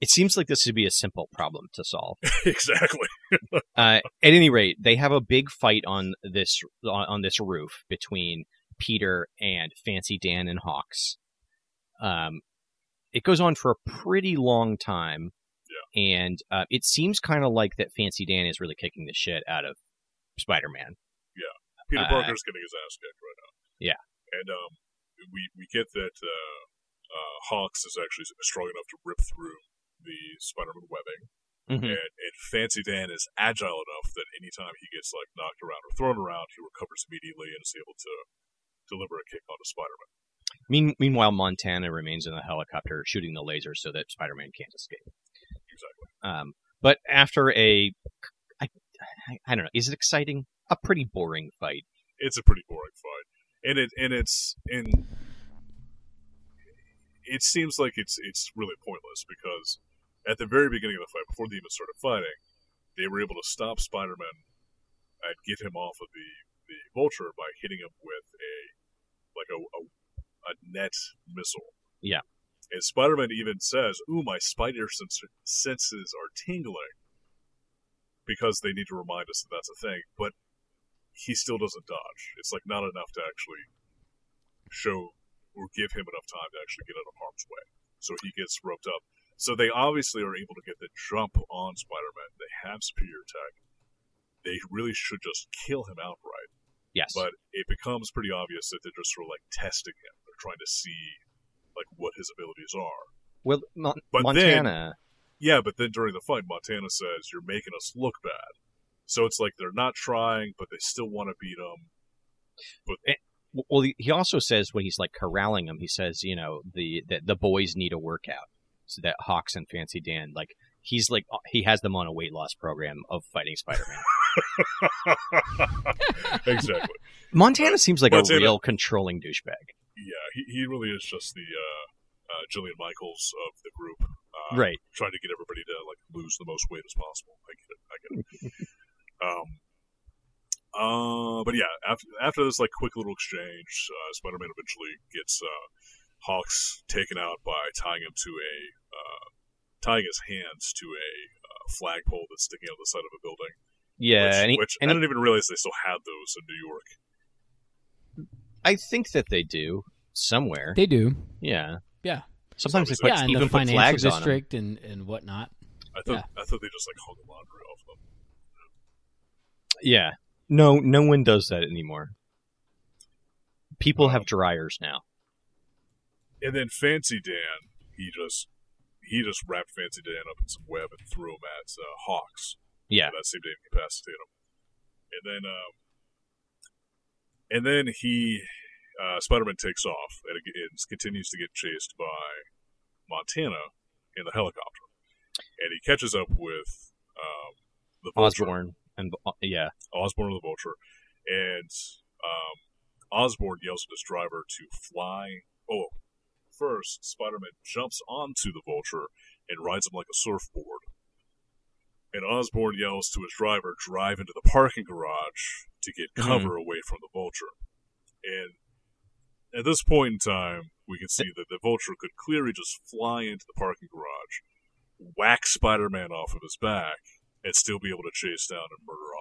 it seems like this would be a simple problem to solve. exactly. Uh, at any rate, they have a big fight on this on, on this roof between Peter and Fancy Dan and Ox. Um, it goes on for a pretty long time, and uh, it seems kind of like that Fancy Dan is really kicking the shit out of Spider-Man. Yeah, Peter Uh, Parker's getting his ass kicked right now. Yeah. And um, we we get that uh, uh, Ox is actually strong enough to rip through the Spider-Man webbing. Mhm. and, and Fancy Dan is agile enough that anytime he gets like knocked around or thrown around, he recovers immediately and is able to deliver a kick onto Spider-Man. Mean, meanwhile, Montana remains in the helicopter shooting the laser so that Spider-Man can't escape. Um, but after a, I, I, I don't know, is it exciting? A pretty boring fight. It's a pretty boring fight, and it and it's and it seems like it's it's really pointless because at the very beginning of the fight, before they even started fighting, they were able to stop Spider-Man and get him off of the the Vulture by hitting him with a like a a, a net missile. Yeah. And Spider-Man even says, "Ooh, my spider sens- senses are tingling," because they need to remind us that that's a thing. But he still doesn't dodge. It's like not enough to actually show or give him enough time to actually get out of harm's way. So he gets roped up. So they obviously are able to get the jump on Spider-Man. They have superior tech. They really should just kill him outright. Yes. But it becomes pretty obvious that they're just sort of like testing him. They're trying to see what his abilities are. well, Mon- But then- Montana. Yeah, but then during the fight, Montana says, "You're making us look bad." So it's like they're not trying, but they still want to beat him. But well, he- he also says when he's like corralling them, he says, you know, the that the boys need a workout, so that Ox and Fancy Dan, like he's like uh, he has them on a weight loss program of fighting Spider-Man. exactly. Montana seems like Montana- a real controlling douchebag. Yeah, he, he really is just the uh, uh, Jillian Michaels of the group, uh, Right. Trying to get everybody to like lose the most weight as possible. I get it. I get it. um, Uh, but yeah, after after this like quick little exchange, uh, Spider-Man eventually gets uh, Ox taken out by tying him to a uh, tying his hands to a uh, flagpole that's sticking out the side of a building. Yeah, which, and, he, which and I didn't even realize they still had those in New York. I think that they do somewhere. They do. yeah, Yeah. Sometimes they Yeah, put, yeah, even the put financial flags on them. district and, and whatnot. I thought I thought they just like hung laundry off them. Yeah, no, no one does that anymore. People have dryers now. And then Fancy Dan, he just he just wrapped Fancy Dan up in some web and threw him at uh, Ox. Yeah, that seemed to incapacitate him. And then, um, and then he, uh, Spider-Man takes off and it, it continues to get chased by Montana in the helicopter, and he catches up with um, the Vulture, Osborn and yeah, Osborn the Vulture, and um, Osborn yells at his driver to fly. Oh, first Spider-Man jumps onto the Vulture and rides him like a surfboard. And Osborn yells to his driver, drive into the parking garage to get Mhm. cover away from the Vulture. And at this point in time, we can see that the Vulture could clearly just fly into the parking garage, whack Spider-Man off of his back, and still be able to chase down and murder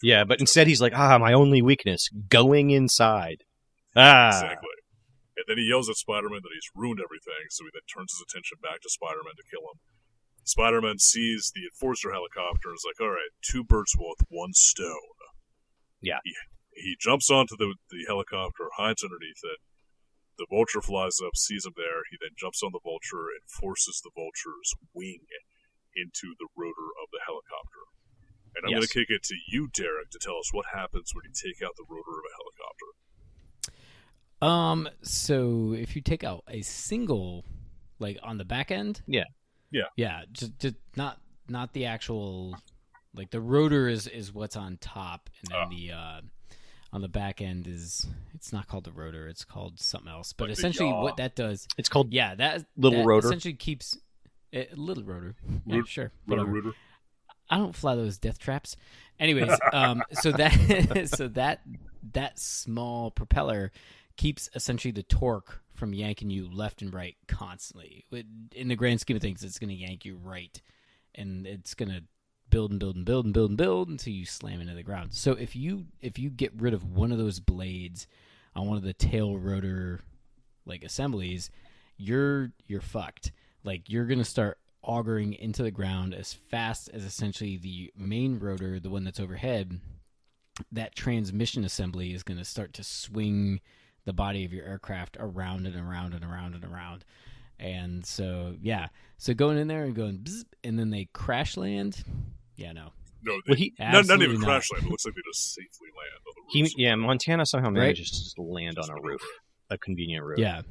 he yeah. But instead, he's like, ah, my only weakness, going inside. Ah, Exactly. And then he yells at Spider-Man that he's ruined everything, so he then turns his attention back to Spider-Man to kill him. Spider-Man sees the Enforcer helicopter and is like, all right, two birds with one stone. Yeah. He, he jumps onto the, the helicopter, hides underneath it. The vulture flies up, sees him there. He then jumps on the vulture and forces the vulture's wing into the rotor of the helicopter. And I'm going to kick it to you, Derek, to tell us what happens when you take out the rotor of a helicopter. Um, so if you take out a single, like on the back end, Yeah. Yeah. yeah, just, just not not the actual, like the rotor is is what's on top, and then Ah. the uh, on the back end is it's not called the rotor, it's called something else. But Like essentially, yaw. what that does, it's called yeah, that Little that rotor? essentially keeps a little rotor. Yeah, Root- sure, Rotor, whatever. rotor. I don't fly those death traps. Anyways, um, so that so that that small propeller keeps essentially the torque from yanking you left and right constantly. In the grand scheme of things, it's going to yank you right, and it's going to build and build and build and build and build until you slam into the ground. So if you if you get rid of one of those blades on one of the tail rotor like assemblies, you're you're fucked. Like you're gonna start augering into the ground as fast as essentially the main rotor, the one that's overhead, that transmission assembly is gonna start to swing the body of your aircraft around and around and around and around. And so yeah, so going in there and going, and then they crash land. Yeah, no, No, they, Well, he- not, not Absolutely even not. crash land. It looks like they just safely land on the he yeah. Montana somehow Right. manages to just land Just on a maneuver. roof, a convenient roof. yeah,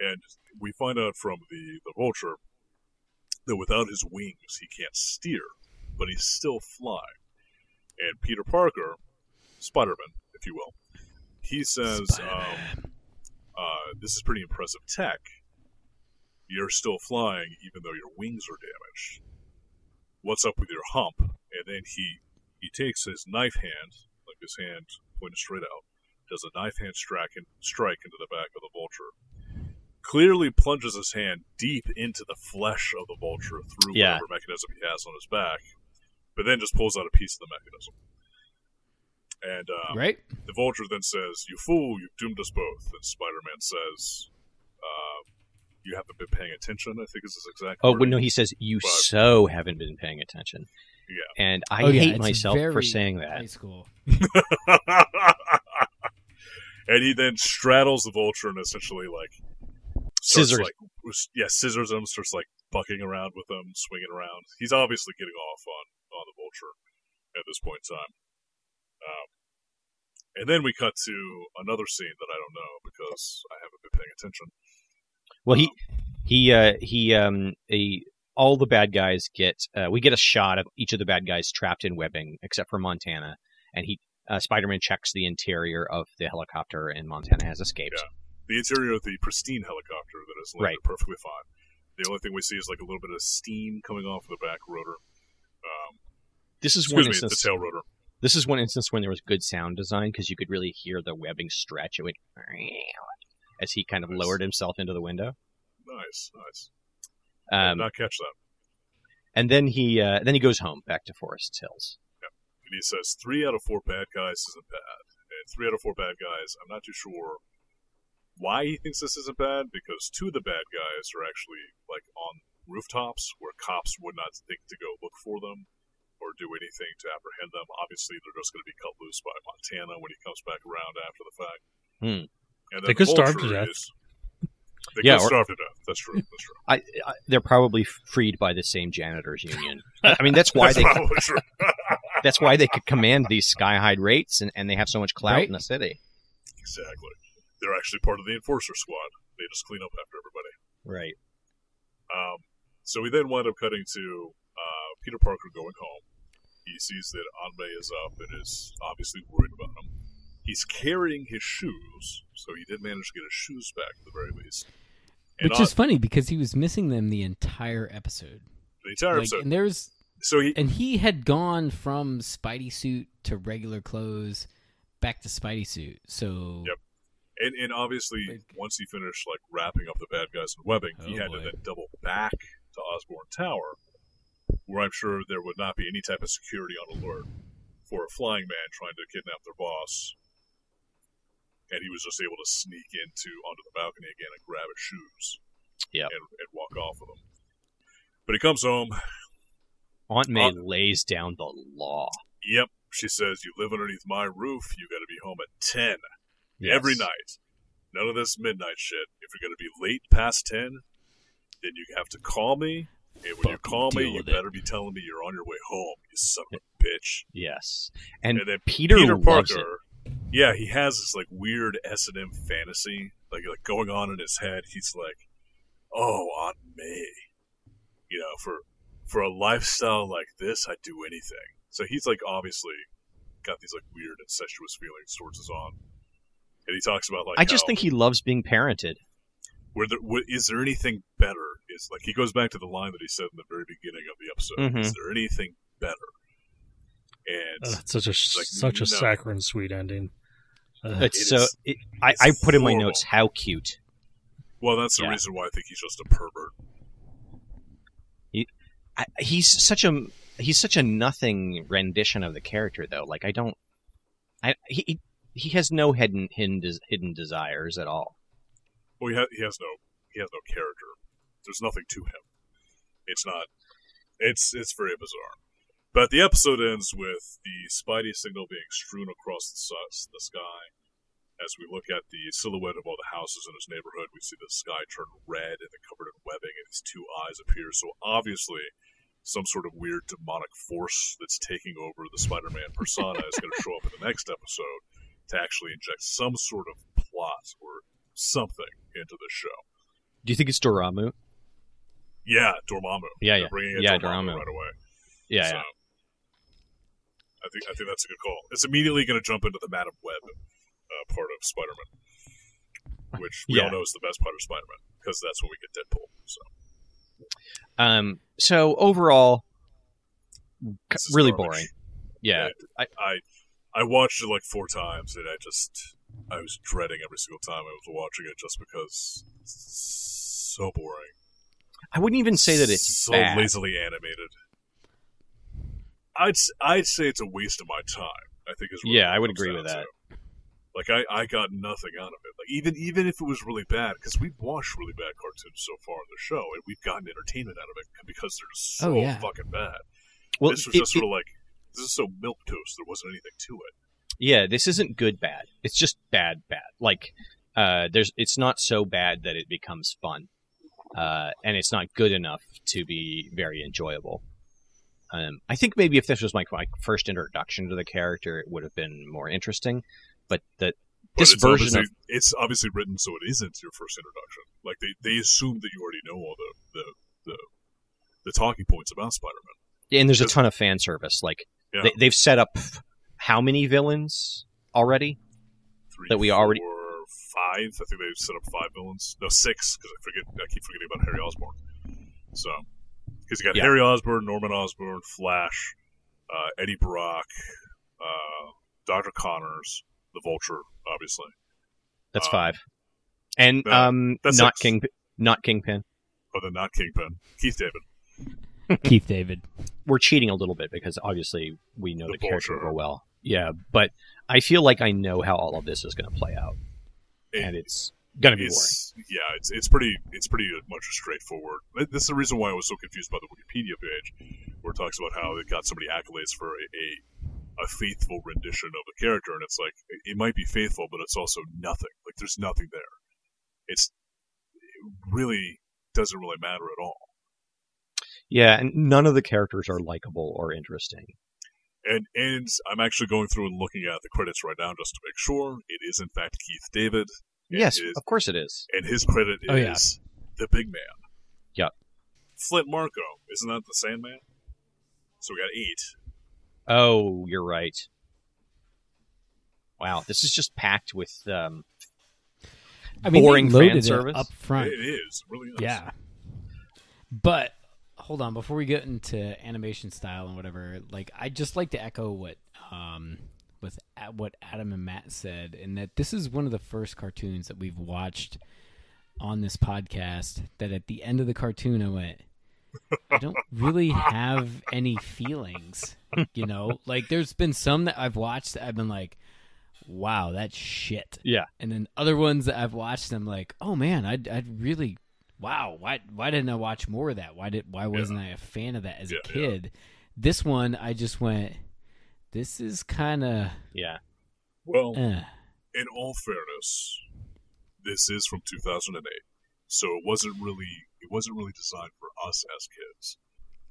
And we find out from the, the vulture that without his wings, he can't steer, but he still fly. And Peter Parker, Spider Man, if you will, he says, um, uh, This is pretty impressive tech. You're still flying, even though your wings are damaged. What's up with your hump? And then he he takes his knife hand, like his hand pointed straight out, does a knife hand strike, and strike into the back of the vulture. Clearly plunges his hand deep into the flesh of the vulture through Yeah. whatever mechanism he has on his back, but then just pulls out a piece of the mechanism. And um, right. the vulture then says, "You fool! You've doomed us both." And Spider-Man says, uh, "You haven't been paying attention." I think is his exact. Oh well, wording. no, he says you But- so haven't been paying attention. Yeah. And I Oh, yeah, hate it's myself for saying that. High school. and he then straddles the vulture and essentially like Scissors. like yeah, scissors him, starts like bucking around with him, swinging around. He's obviously getting off on on the vulture at this point in time. Um, and then we cut to another scene that I don't know because I haven't been paying attention. Well, he he uh, he um a all the bad guys get uh, we get a shot of each of the bad guys trapped in webbing except for Montana, and he uh, Spider-Man checks the interior of the helicopter, and Montana has escaped. Yeah. The interior of the pristine helicopter that is landed Right. perfectly fine. The only thing we see is like a little bit of steam coming off of the back rotor. Um, This is one excuse me, instance. the tail rotor. This is one instance when there was good sound design because you could really hear the webbing stretch. It went as he kind of Nice. lowered himself into the window. Nice, nice. Um, did not catch that. and then he uh, then he goes home back to Forest Hills. Yeah. And he says three out of four bad guys isn't bad, and three out of four bad guys. I'm not too sure why he thinks this isn't bad because two of the bad guys are actually like on rooftops where cops would not think to go look for them or do anything to apprehend them. Obviously, they're just going to be cut loose by Montana when he comes back around after the fact. Hmm. And They could starve to Vulture death. is- They Yeah, could or- starve to death. That's true. That's true. I, I, they're probably freed by the same janitors union. I mean, that's why That's they probably true. that's why they could command these sky high rates and, and they have so much clout Right. in the city. exactly. They're actually part of the enforcer squad. They just clean up after everybody. Right. Um, so we then wind up cutting to uh, Peter Parker going home. He sees that Aunt May is up and is obviously worried about him. He's carrying his shoes, so he did manage to get his shoes back at the very least. And Which on is funny because he was missing them the entire episode. the entire Like, episode. and there's So he, and he had gone from Spidey suit to regular clothes back to Spidey suit. So Yep. and, and obviously, Like- once he finished like wrapping up the bad guys in webbing, he Oh, had to then double back to Osborn Tower, where I'm sure there would not be any type of security on alert for a flying man trying to kidnap their boss. And he was just able to sneak into onto the balcony again and grab his shoes, Yep. and, and walk off with them. But he comes home. Aunt May Uh, lays down the law. Yep, she says, "You live underneath my roof. You got to be home at ten. every night. None of this midnight shit. If you're going to be late past 10, then you have to call me. And when you call me, you with it. better be telling me you're on your way home, you son of a bitch. Yes. And, And then Peter, Peter. Parker, yeah, he has this like weird S and M fantasy, like like going on in his head. He's like, "Oh, Aunt May, you know, for for a lifestyle like this, I'd do anything." So he's like obviously got these like weird incestuous feelings towards his aunt, and he talks about like I just how- think he loves being parented. where there, wh- is there anything better? Is like he goes back to the line that he said in the very beginning of the episode. Mhm. Is there anything better? And Uh, it's such a like, such a no. saccharine sweet ending. Uh, It's It so. It, I, it's I put in my notes how cute. well, that's the Yeah. reason why I think he's just a pervert. I, he's such a he's such a nothing rendition of the character though. Like I don't. I he he- he has no hidden hidden des, hidden desires at all. Well, he, ha- he has no he has no character. There's nothing to him. It's not. It's it's very bizarre. But the episode ends with the Spidey signal being strewn across the, the sky. As we look at the silhouette of all the houses in his neighborhood, we see the sky turn red and then covered in webbing, and his two eyes appear. So obviously, some sort of weird demonic force that's taking over the Spider-Man persona is going to show up in the next episode to actually inject some sort of plot or something into the show. Do you think it's Dormammu? Yeah, Dormammu. Yeah, They're yeah. bringing in Yeah, Dormammu, Dormammu. right away. Yeah, so, yeah. I think I think that's a good call. It's immediately going to jump into the Madame Web uh, part of Spider-Man, which we all know is the best part of Spider-Man because that's when we get Deadpool. So Um. So overall, really garbage. boring. Yeah. I, I I watched it like four times, and I just I was dreading every single time I was watching it just because it's so boring. I wouldn't even say that it's so bad. lazily animated. I'd s- I'd say it's a waste of my time. I think is really Yeah, I would agree with that. to. Like I, I got nothing out of it. Like even even if it was really bad, because we've watched really bad cartoons so far on the show, and we've gotten entertainment out of it because they're just so Oh, yeah. fucking bad. Well, this was it- just sort it- of like this is so milk toast. There wasn't anything to it. yeah, this isn't good bad. It's just bad bad. Like, uh, there's it's not so bad that it becomes fun, uh, and it's not good enough to be very enjoyable. Um, I think maybe if this was my, my first introduction to the character, it would have been more interesting. But that But this version of it's obviously written so it isn't your first introduction. Like they, they assume that you already know all the the, the, the talking points about Spider-Man. and there's a ton of fan service. Like Yeah. they, they've set up how many villains already? Three, That we already- four, five. I think they've set up five villains. No, six because I forget. I keep forgetting about Harry Osborn. So because you got Yeah. Harry Osborn, Norman Osborn, Flash, uh, Eddie Brock, uh, Doctor Connors, the Vulture, obviously. That's Uh, five. And no, um, that's not six. King, not Kingpin. Oh, then not Kingpin. Keith David. Keith David. We're cheating a little bit because obviously we know The the, character Vulture. real well. Yeah, but I feel like I know how all of this is going to play out, It- and it's to be boring. yeah, it's it's pretty it's pretty much straightforward. Th- This is the reason why I was so confused by the Wikipedia page, where it talks about how it got so many accolades for a, a a faithful rendition of the character, and it's like it, might be faithful, but it's also nothing. Like there's nothing there. It's it really doesn't really matter at all. Yeah, and none of the characters are likable or interesting. And and I'm actually going through and looking at the credits right now just to make sure it is in fact Keith David, yes, is- of course it is. and his credit Oh, yeah. is the big man. Yep. Flint Marko, isn't that the Sandman? So we got eight. Oh, you're right. Wow, this is just packed with um, I mean, Boring they loaded fan it service. up front. It is, it really is. Yeah. But hold on, before we get into animation style and whatever, like I just like to echo what um with what Adam and Matt said, and that this is one of the first cartoons that we've watched on this podcast. That at the end of the cartoon, I went, I don't really have any feelings. You know, like there's been some that I've watched that I've been like, wow, that's shit. Yeah. And then other ones that I've watched, I'm like, oh man, I'd, I'd really, wow, why why didn't I watch more of that? Why did why wasn't I a fan of that as Yeah, a yeah. kid? This one, I just went, this is kind of, yeah. Well, uh. in all fairness, this is from 2008, so it wasn't really it wasn't really designed for us as kids.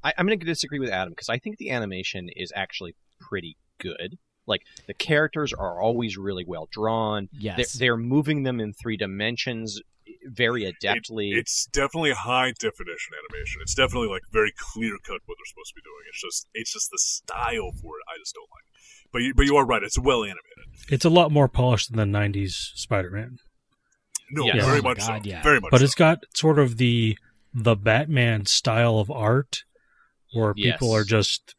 I, I'm going to disagree with Adam because I think the animation is actually pretty good. Like the characters are always really well drawn. They're, yes, they're moving them in three dimensions very adeptly. It's definitely high definition animation. It's definitely like very clear cut what they're supposed to be doing. It's just it's just the style for it I just don't like. But you, but you are right. It's well animated. It's a lot more polished than the '90s Spider-Man, No, Yes. very Oh much God, so. yeah. Very much. but so. it's got sort of the the Batman style of art, where people are just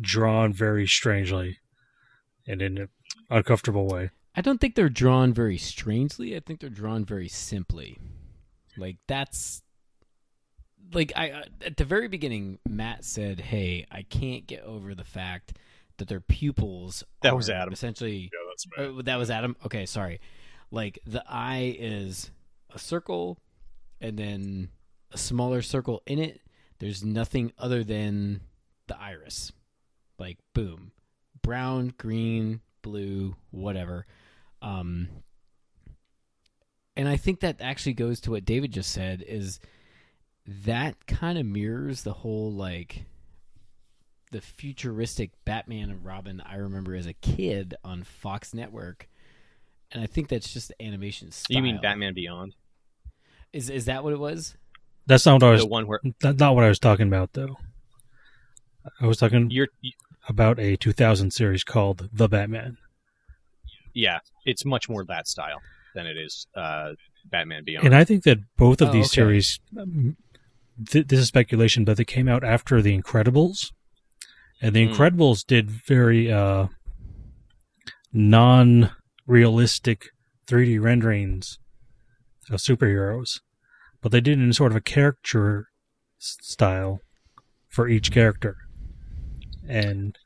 drawn very strangely and in an uncomfortable way. I don't think they're drawn very strangely. I think they're drawn very simply. Like that's like I at the very beginning Matt said, "Hey, I can't get over the fact that their pupils That was Adam. Essentially, yeah, uh, that was Adam. Okay, sorry. Like the eye is a circle and then a smaller circle in it. There's nothing other than the iris. Like boom. Brown, green, blue, whatever. Um and I think that actually goes to what David just said is that kind of mirrors the whole like the futuristic Batman and Robin I remember as a kid on Fox Network. And I think that's just the animation style. you mean Batman Beyond, Is is that what it was? That's not what I was. the one where That's not what I was talking about, though. I was talking you're about a 2000 series called The Batman. Yeah, it's much more that style than it is uh, Batman Beyond. And I think that both of Oh, these okay. series, um, th- this is speculation, but they came out after The Incredibles. And The Mm. Incredibles did very uh, non realistic 3D renderings of superheroes, but they did it in sort of a caricature s- style for each character. And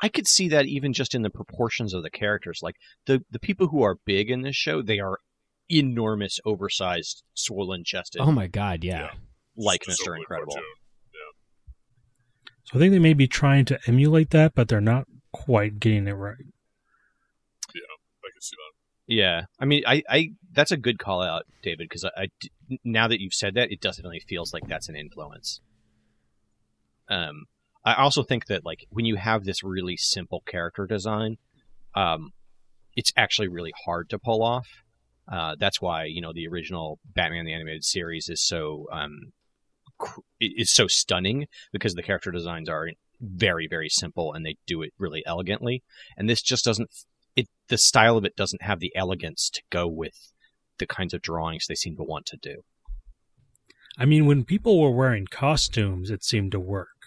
I could see that even just in the proportions of the characters. Like the the people who are big in this show, they are enormous, oversized, swollen chested, Oh my god, yeah. Yeah. like Just Mister a Incredible. cartoon. so I think they may be trying to emulate that, but they're not quite getting it right. Yeah, I can see that. Yeah, I mean, I, I that's a good call out, David, because I, I d- now that you've said that, it definitely feels like that's an influence. Um, I also think that like when you have this really simple character design, um, it's actually really hard to pull off. Uh, that's why you know the original Batman the animated series is so um, cr- is so stunning because the character designs are very very simple and they do it really elegantly. And this just doesn't it the style of it doesn't have the elegance to go with the kinds of drawings they seem to want to do. I mean, when people were wearing costumes, it seemed to work.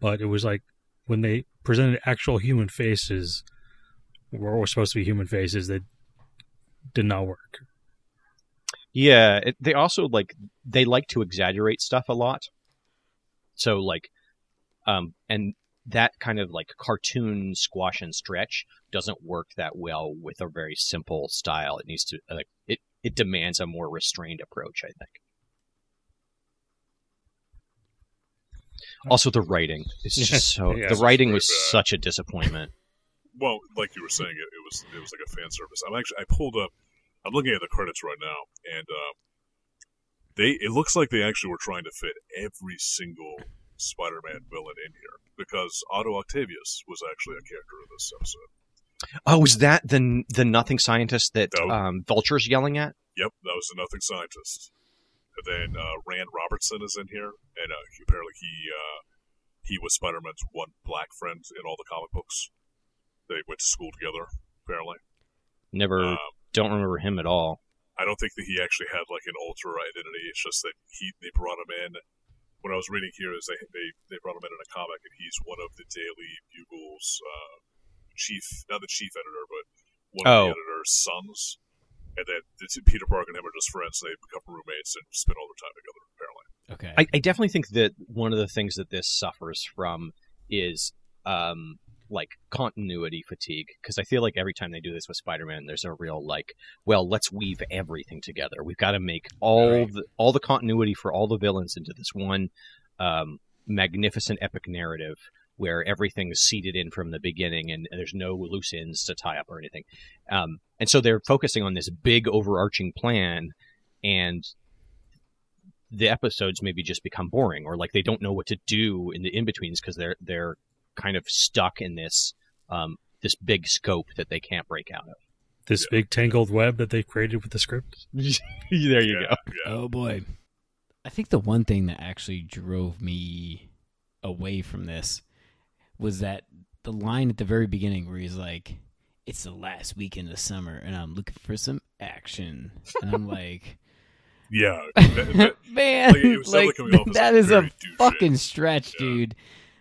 But it was like when they presented actual human faces, were, were supposed to be human faces that did not work. Yeah, it, they also like they like to exaggerate stuff a lot. So like, um, and that kind of like cartoon squash and stretch doesn't work that well with a very simple style. It needs to like it. It demands a more restrained approach, I think. Also, the writing is just so. Yeah, the writing was bad. such a disappointment. Well, like you were saying, it, it was it was like a fan service. I'm actually I pulled up. I'm looking at the credits right now, and uh, they it looks like they actually were trying to fit every single Spider-Man villain in here because Otto Octavius was actually a character in this episode. Oh, was that the the nothing scientist that No. um, Vulture's yelling at? Yep, that was the Nothing Scientist. And then uh, Rand Robertson is in here, and uh, apparently he uh, he was Spider-Man's one black friend in all the comic books. They went to school together, apparently. Never, Um, don't remember him at all. I don't think that he actually had like an alter identity. It's just that he they brought him in. What I was reading here is they they, they brought him in in a comic, and he's one of the Daily Bugle's uh, chief, not the chief editor, but one of Oh. the editor's sons. And then the two, Peter Parker and him are just friends. They become roommates and spend all their time together. Apparently, Okay. I, I definitely think that one of the things that this suffers from is um, like continuity fatigue because I feel like every time they do this with Spider-Man, there's a real like, well, let's weave everything together. We've got to make all Right. the all the continuity for all the villains into this one um, magnificent epic narrative where everything is seated in from the beginning and, and there's no loose ends to tie up or anything. Um, and so they're focusing on this big overarching plan and the episodes maybe just become boring or like they don't know what to do in the in-betweens because they're they're kind of stuck in this um, this big scope that they can't break out of. This big tangled web that they created with the script. there you yeah, go. yeah. Oh boy. I think the one thing that actually drove me away from this was that the line at the very beginning where he's like, It's the last weekend of summer and I'm looking for some action. And I'm like, yeah. that- that- Man, Like, it like, definitely off as, that a very douchey. fucking stretch, Yeah. dude.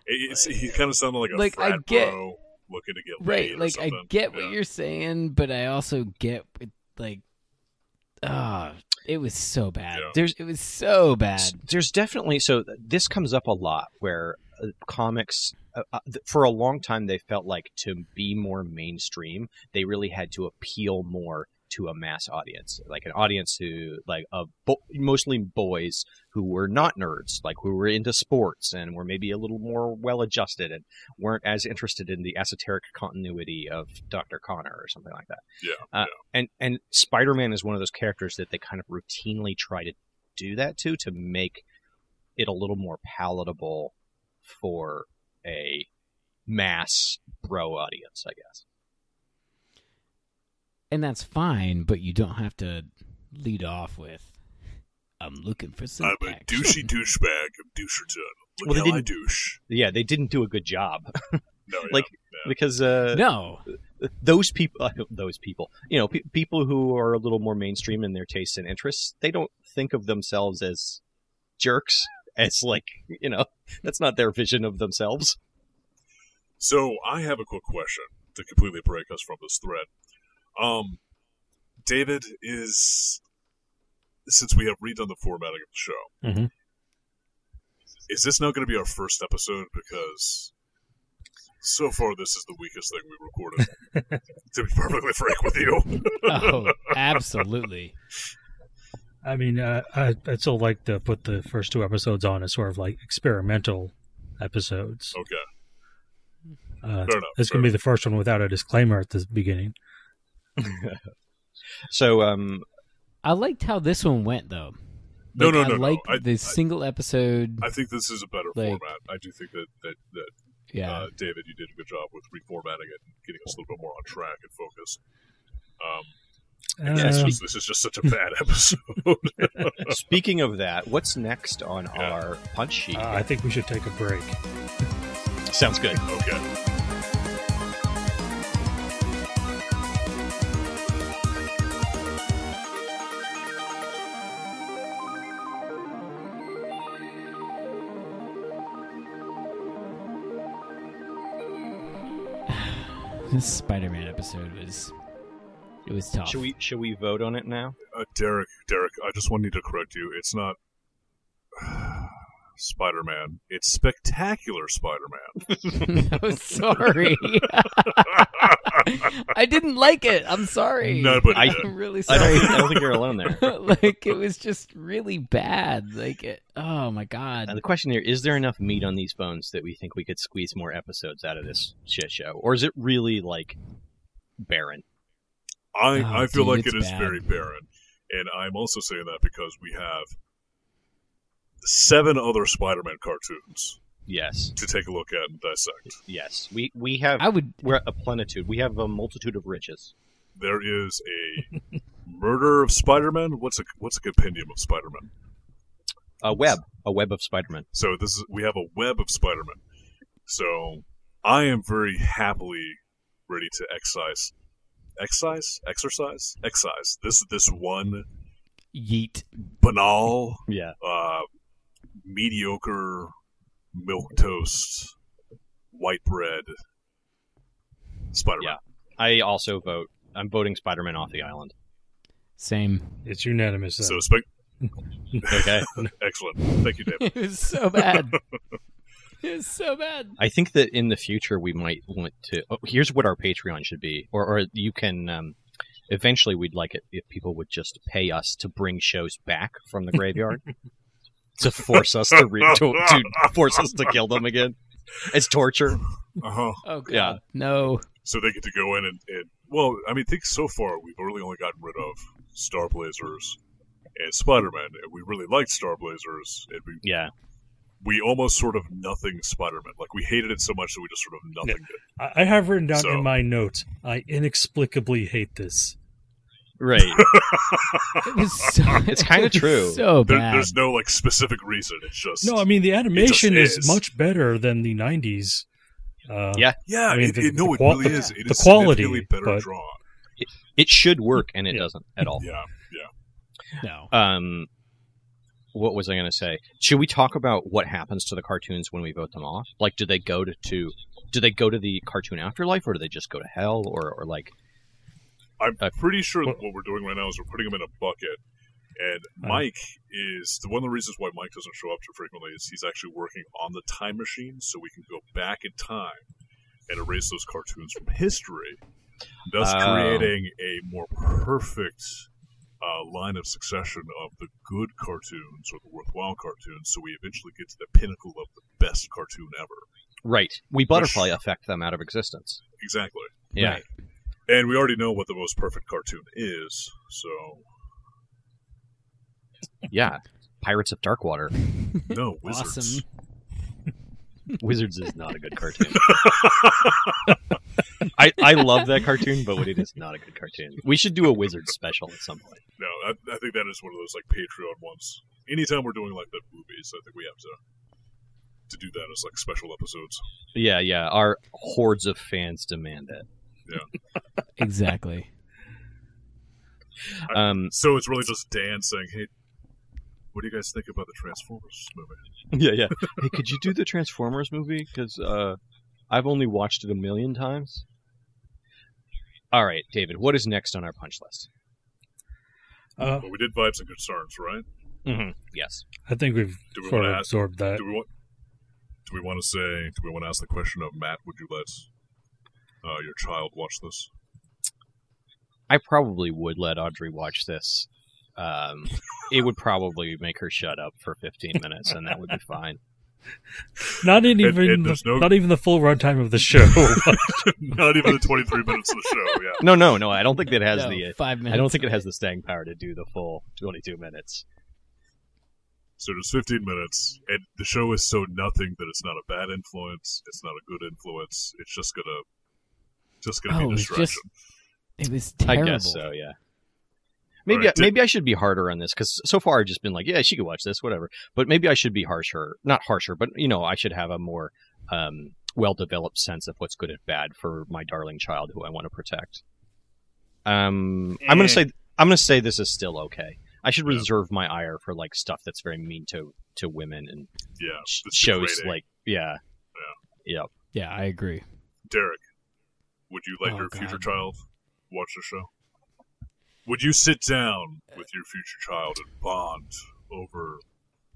it- it's, he kind of sounded like a Like, I get- bro looking to get Right, laid or like I something. get what Yeah. you're saying, but I also get like, ah, it was so bad. Yeah. There's It was so bad. there's definitely so this comes up a lot where uh, comics uh, uh, th- for a long time they felt like to be more mainstream they really had to appeal more to a mass audience like an audience who like of bo- mostly boys who were not nerds like who were into sports and were maybe a little more well adjusted and weren't as interested in the esoteric continuity of Dr. Connor or something like that Yeah, uh, and and Spider-Man is one of those characters that they kind of routinely try to do that to to make it a little more palatable for a mass bro audience, I guess. and that's fine, but you don't have to lead off with I'm looking for some I'm a action." douchey douchebag of Doucherton. Look Well, they didn't- douche. Yeah, they didn't do a good job No, yeah, like- yeah. because uh, No. those people, those people, you know, pe- people who are a little more mainstream in their tastes and interests, they don't think of themselves as jerks. As like, you know, that's not their vision of themselves. So I have a quick question to completely break us from this thread. Um, David is since we have redone the formatting of the show. Mhm. Is this now going to be our first episode? Because so far this is the weakest thing we recorded. to be perfectly frank with you. Oh, absolutely. I mean, uh, I, I'd still like to put the first two episodes on as sort of like experimental episodes. okay, Uh, fair enough. it's going to be the first one without a disclaimer at the beginning. So, um, I liked how this one went though. No, Like, no, I no, no. like I- the I- single episode. I think this is a better Like- format. I do think that that, that yeah. uh, David, you did a good job with reformatting it and getting us a little bit more on track and focused. Um, this, is, this is just such a bad episode. Speaking of that, what's next on Yeah. our punch sheet? uh, I think we should take a break. Sounds good. okay. This Spider-Man episode was it was tough. Should we should we vote on it now? Uh, Derek, Derek, I just wanted to correct you. It's not Spider Man. It's Spectacular Spider Man. I'm sorry. I didn't like it. I'm sorry. Nobody I, I'm really I don't, sorry. think, I don't think you're alone there. like it was just really bad. Like it, oh my god. And the question here is: there enough meat on these bones that we think we could squeeze more episodes out of this shit show, or is it really like barren? I, Oh, I feel dude, like it's bad. very barren. And I'm also saying that because we have seven other Spider Man cartoons Yes, to take a look at and dissect. yes. We we have I would. we're a plenitude. We have a multitude of riches. There is a murder of Spider Man. What's a what's a compendium of Spider Man? A web, a web of Spider-Man. So this is we have a web of Spider Man. So I am very happily ready to excise, excise, exercise, excise this this one Yeet. banal, Yeah, uh, mediocre milk toast, white bread Spider Man. Yeah. I also vote. I'm voting Spider-Man off the island. Same. It's unanimous. Then. So spec- Okay. excellent. Thank you, Dave. It was so bad. it was so bad. I think that in the future we might want to. Oh, here's what our Patreon should be, or or you can. Um, eventually, we'd like it if people would just pay us to bring shows back from the graveyard to force us to, re- to to force us to kill them again. It's torture. Uh huh. Oh god. Yeah. No. So they get to go in and, and well, I mean, think so far we've really only gotten rid of Star Blazers and Spider Man, and we really liked Star Blazers, and we Yeah, we almost sort of nothing Spider Man. Like we hated it so much that we just sort of nothing it. I I have written down So- in my notes. I inexplicably hate this. right. It so, It's kinda true. So There, bad. there's no like specific reason. It's just No, I mean the animation is. is. much better than the '90s. Uh, Yeah. yeah, I mean, it, the- it, no, the it really the- is. It the is quality, significantly better but- drawn. It should work, and it Yeah. doesn't at all. Yeah, yeah, no. Um, what was I going to say? Should we talk about what happens to the cartoons when we vote them off? Like, do they go to, to do they go to the cartoon afterlife, or do they just go to hell, or or like? I'm Uh, pretty sure that what we're doing right now is we're putting them in a bucket. And Uh-huh. Mike is the one of the reasons why Mike doesn't show up too frequently is he's actually working on the time machine, so we can go back in time and erase those cartoons from history, thus Oh. creating a more perfect uh, line of succession of the good cartoons or the worthwhile cartoons, so we eventually get to the pinnacle of the best cartoon ever. Right, we butterfly affect them out of existence. Exactly. Yeah, Right. And we already know what the most perfect cartoon is, so yeah. Pirates of Darkwater. no wizards. Awesome. Wizards is not a good cartoon. I, I love that cartoon, but it is not a good cartoon. We should do a wizard special at some point. No, I, I think that is one of those like Patreon ones. Anytime we're doing like the movies, I think we have to to do that as like special episodes. Yeah, yeah. Our hordes of fans demand it. Yeah. exactly. Um, So it's really just Dan saying, "Hey, what do you guys think about the Transformers movie?" yeah, yeah. Hey, could you do the Transformers movie? Because uh, I've only watched it a million times. All right, David. What is next on our punch list? Uh, But we did vibes and concerns, right? Mm-hmm. Yes. I think we've Do we sort want of to ask? absorbed that. Do we want? Do we want to say? Do we want to ask the question of Matt? Would you let uh, your child watch this? I probably would let Audrey watch this. Um, it would probably make her shut up for 15 minutes, and that would be fine. Not in And- even and the, no- not even the full runtime of the show. Not even the twenty-three minutes of the show. Yeah. No, no, no. I don't think it has No, the. five minutes. I don't think it has the staying power to do the full 22 minutes. So there's 15 minutes, and the show is so nothing that it's not a bad influence. It's not a good influence. It's just gonna, just gonna Oh, be it a was distraction. just- It was terrible. I guess so. Yeah. Maybe Alright, did- maybe I should be harder on this because so far I've just been like, yeah, she could watch this, whatever. But maybe I should be harsher, not harsher, but you know, I should have a more um, well-developed sense of what's good and bad for my darling child who I want to protect. Um, I'm gonna Eh. say I'm gonna say this is still okay. I should Yeah. reserve my ire for like stuff that's very mean to to women and yeah, sh- shows like yeah, Yeah, yeah. I agree. Derek. Would you let Oh, your future child watch the show? Would you sit down with your future child and bond over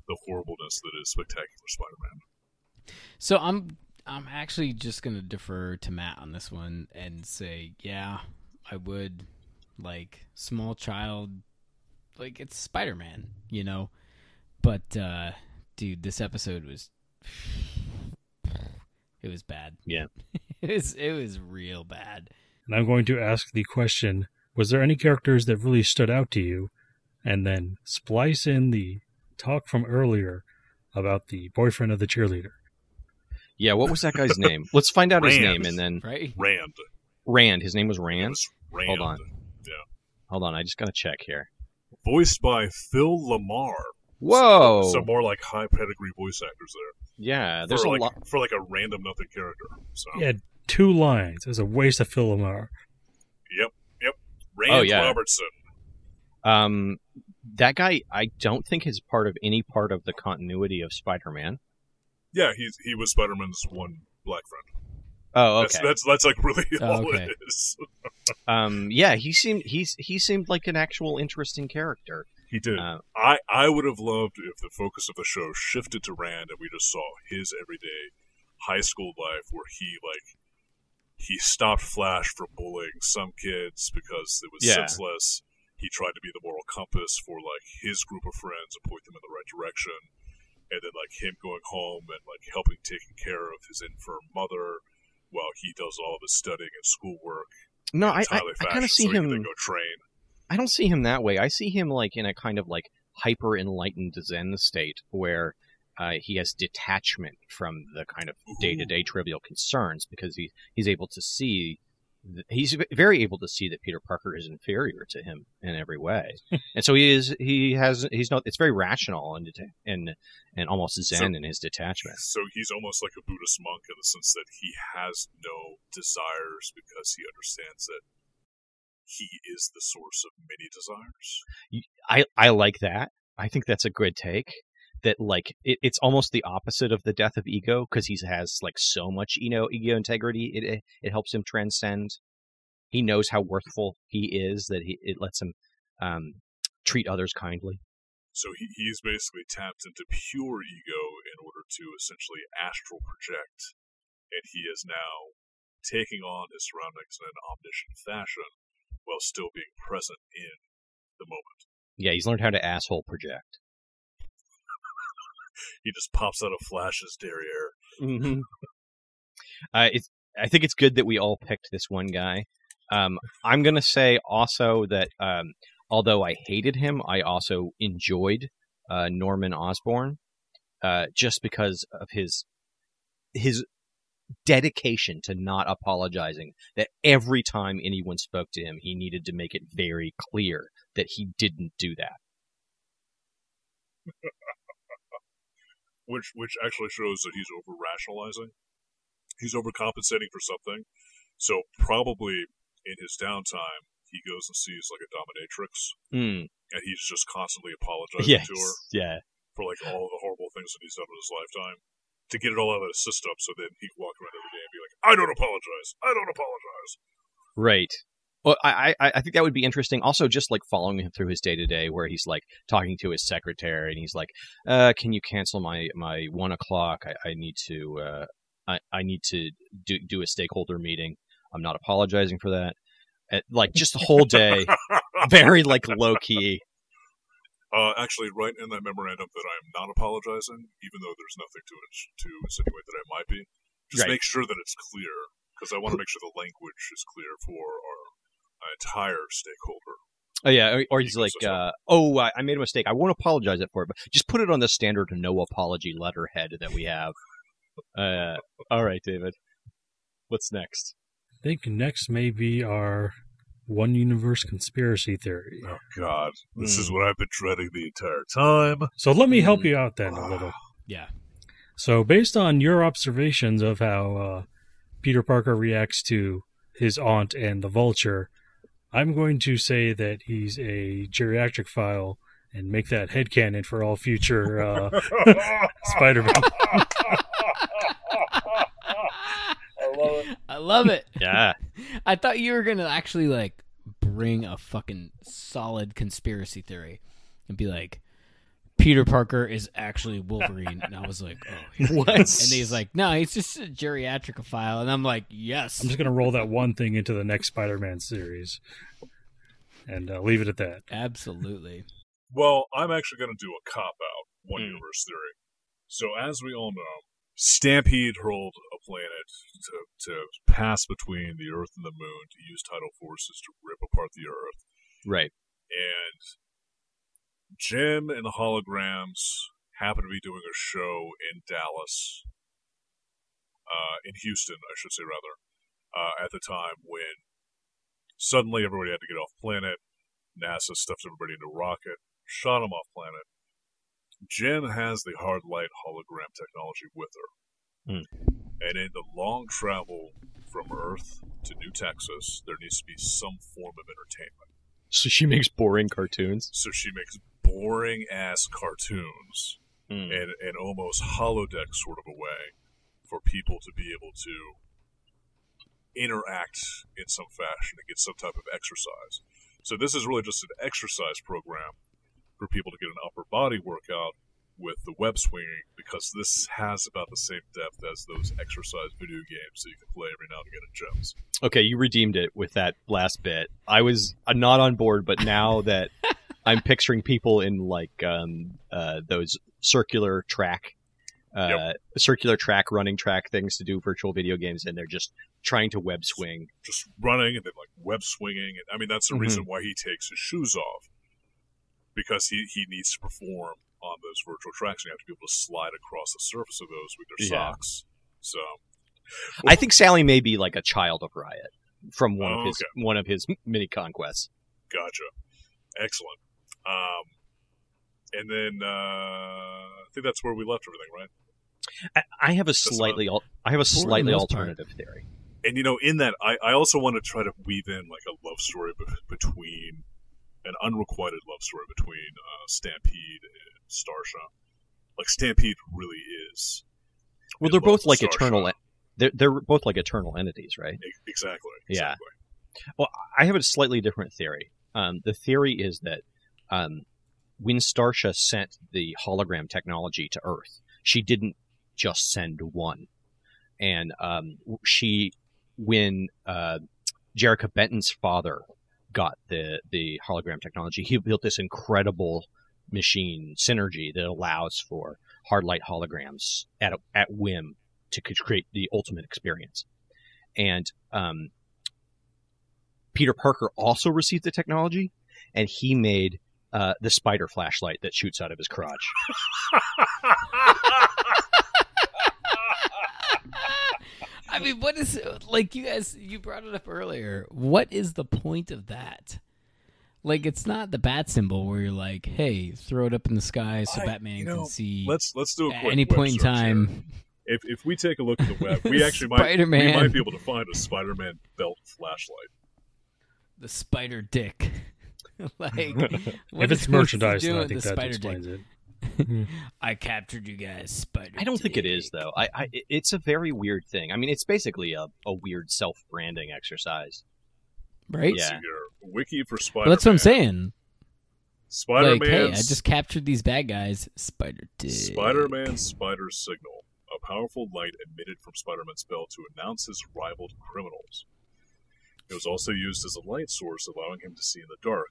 the horribleness that is Spectacular Spider-Man? So I'm I'm actually just gonna defer to Matt on this one and say, yeah, I would like small child like it's Spider Man, you know. But uh dude, this episode was it was bad. Yeah. it was it was real bad. And I'm going to ask the question Was there any characters that really stood out to you? And then splice in the talk from earlier about the boyfriend of the cheerleader. Yeah, what was that guy's name? Let's find out his name and then Right? Rand. Rand. His name was Rand. was Rand. Hold on. Yeah. Hold on, I just gotta check here. Voiced by Phil LaMarr. Whoa! Some more like high pedigree voice actors there. yeah, there's for a like lot. for like a random nothing character. So He had two lines. It was a waste of Phil LaMarr. yep, yep. Rand Oh, yeah. Robertson. Um, that guy, I don't think is part of any part of the continuity of Spider-Man. Yeah, he's he was Spider Man's one black friend. Oh, That's, okay. that's that's like really Oh, all okay. it is. Um, yeah, he seemed he's he seemed like an actual interesting character. He did. Uh, I I would have loved if the focus of the show shifted to Rand and we just saw his everyday high school life where he like he stopped Flash from bullying some kids because it was Yeah. senseless. He tried to be the moral compass for like his group of friends and point them in the right direction. And then like him going home and like helping taking care of his infirm mother while he does all of his studying and schoolwork. no, I I, I kind of see so him. go train. I don't see him that way. I see him like in a kind of like hyper enlightened Zen state where uh, he has detachment from the kind of day to day trivial concerns because he he's able to see. th- He's very able to see that Peter Parker is inferior to him in every way, and so he is. He has. He's not. It's very rational and deta- and and almost zen in his detachment. So he's almost like a Buddhist monk in the sense that he has no desires because he understands that he is the source of many desires. I I like that. I think that's a good take. That like it, it's almost the opposite of the death of ego because he has like so much you know ego integrity. It, it it helps him transcend. He knows how worthful he is. That he it lets him um, treat others kindly. So he, he's basically tapped into pure ego in order to essentially astral project, and he is now taking on his surroundings in an omniscient fashion while still being present in the moment. Yeah, he's learned how to asshole project. He just pops out of Flash's derriere. Mm-hmm. uh, it's. I think it's good that we all picked this one guy. Um, I'm gonna say also that um, although I hated him, I also enjoyed uh, Norman Osborn uh, just because of his his dedication to not apologizing. That every time anyone spoke to him, he needed to make it very clear that he didn't do that. which which actually shows that he's over rationalizing. He's overcompensating for something. So probably in his downtime, he goes and sees like a dominatrix, Mm, and he's just constantly apologizing yes, to her yeah. for like all the horrible things that he's done in his lifetime to get it all out of his system. So then he can walk around every day and be like, "I don't apologize. I don't apologize." Right. Well, I, I I think that would be interesting. Also, just like following him through his day to day, where he's like talking to his secretary, and he's like, uh, "Can you cancel my my one o'clock? I, I need to uh, I I need to do do a stakeholder meeting. I'm not apologizing for that. Uh, like just the whole day, very like low key. Uh, actually, right in that memorandum that I'm not apologizing, even though there's nothing to it to insinuate that I might be. Just Right. make sure that it's clear, because I want to make sure the language is clear for our entire stakeholder. Oh yeah, or, or he's like, uh, "Oh, I, I made a mistake. I won't apologize it for it, but just put it on the standard no apology letterhead that we have." Uh, all right, David. What's next? I think next may be our one universe conspiracy theory. Oh God, this Hmm. is what I've been dreading the entire time. So let me help Hmm. you out then a little. Yeah. So, based on your observations of how uh, Peter Parker reacts to his aunt and the vulture, I'm going to say that he's a geriatric file and make that head headcanon for all future uh, Spider Man. I love it. I love it. Yeah. I thought you were gonna actually like bring a fucking solid conspiracy theory and be like, Peter Parker is actually Wolverine, and I was like, oh, What? And he's like, no, he's just a geriatricophile, and I'm like, yes. I'm just gonna roll that one thing into the next Spider-Man series, and uh, leave it at that. Absolutely. Well, I'm actually going to do a cop out one Hmm. universe theory. So, as we all know, Stampede hurled a planet to, to pass between the Earth and the Moon to use tidal forces to rip apart the Earth. Right. And Jem and the holograms happen to be doing a show in Dallas, uh, in Houston, I should say, rather, uh, at the time when suddenly everybody had to get off planet. NASA stuffed everybody into a rocket, shot them off planet. Jem has the hard light hologram technology with her. Hmm. And in the long travel from Earth to New Texas, there needs to be some form of entertainment. So she makes boring cartoons. So she makes boring ass cartoons Mm. in an almost holodeck sort of a way for people to be able to interact in some fashion and get some type of exercise. So this is really just an exercise program for people to get an upper body workout with the web swinging because this has about the same depth as those exercise video games that you can play every now and again at gyms. Okay, you redeemed it with that last bit. I was uh, not on board, but now that I'm picturing people in like um, uh, those circular track, uh, circular track running track things to do virtual video games, and they're just trying to web swing. just running and then like web swinging. And I mean, that's the Mhm. reason why he takes his shoes off because he, he needs to perform on those virtual tracks. And you have to be able to slide across the surface of those with their Yeah. socks. So I think Sally may be like a child of Riot from one Oh, of his one of his mini conquests. gotcha, excellent. Um, and then uh, I think that's where we left everything, right? I, I have a not- slightly al- I have a slightly most part. alternative theory. And you know, in that, I, I also want to try to weave in like a love story be- between an unrequited love story between uh, Stampede and Starsha. Like Stampede really is Well, they're both like Starsha. eternal. They're they're both like eternal entities, right? E- Exactly. Yeah. Well, I have a slightly different theory. Um, the theory is that um, when Starsha sent the hologram technology to Earth, she didn't just send one, and um, she, when uh, Jerrica Benton's father got the the hologram technology, he built this incredible machine synergy that allows for hard light holograms at at whim to create the ultimate experience, and um, Peter Parker also received the technology, and he made uh, the spider flashlight that shoots out of his crotch. I mean, what is like you guys? You brought it up earlier. What is the point of that? Like, it's not the bat symbol where you're like, "Hey, throw it up in the sky so I- Batman you know, can see." Let's let's do a at quick any point in search here. time, If if we take a look at the web, we actually might we Spider-Man. might be able to find a Spider-Man belt flashlight. the spider dick. like, what if it's merchandise, doing then I think the that explains dick? it. I captured you guys, spider. I don't think it is though. I, I it's a very weird thing. I mean, it's basically a, a weird self branding exercise. right? Let's Yeah. see here. Wiki for Spider-Man. Well, that's what I'm saying. Spider-Man. Like, hey, I just captured these bad guys. Spider dick. Spider-Man Spider Signal, a powerful light emitted from Spider-Man's belt to announce his rival to criminals. It was also used as a light source, allowing him to see in the dark.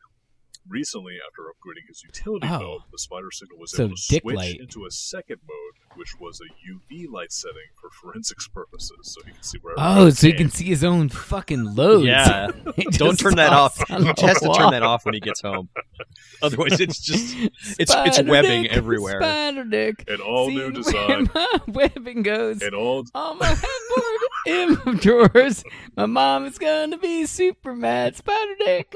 Recently, after upgrading his utility Oh. belt, the Spider Signal was So able to switch light. into a second mode, which was a UV light setting for forensics purposes, so he can see wherever. Oh, so he he can see his own fucking loads. Yeah. Don't turn that off. He the has to turn that off when he gets home. Otherwise, it's just it's it's Spider webbing dick, everywhere. Spider dick. An all new Seeing design. Where my webbing goes. And all On my headboard in drawers. My mom is gonna be super mad. Spider dick.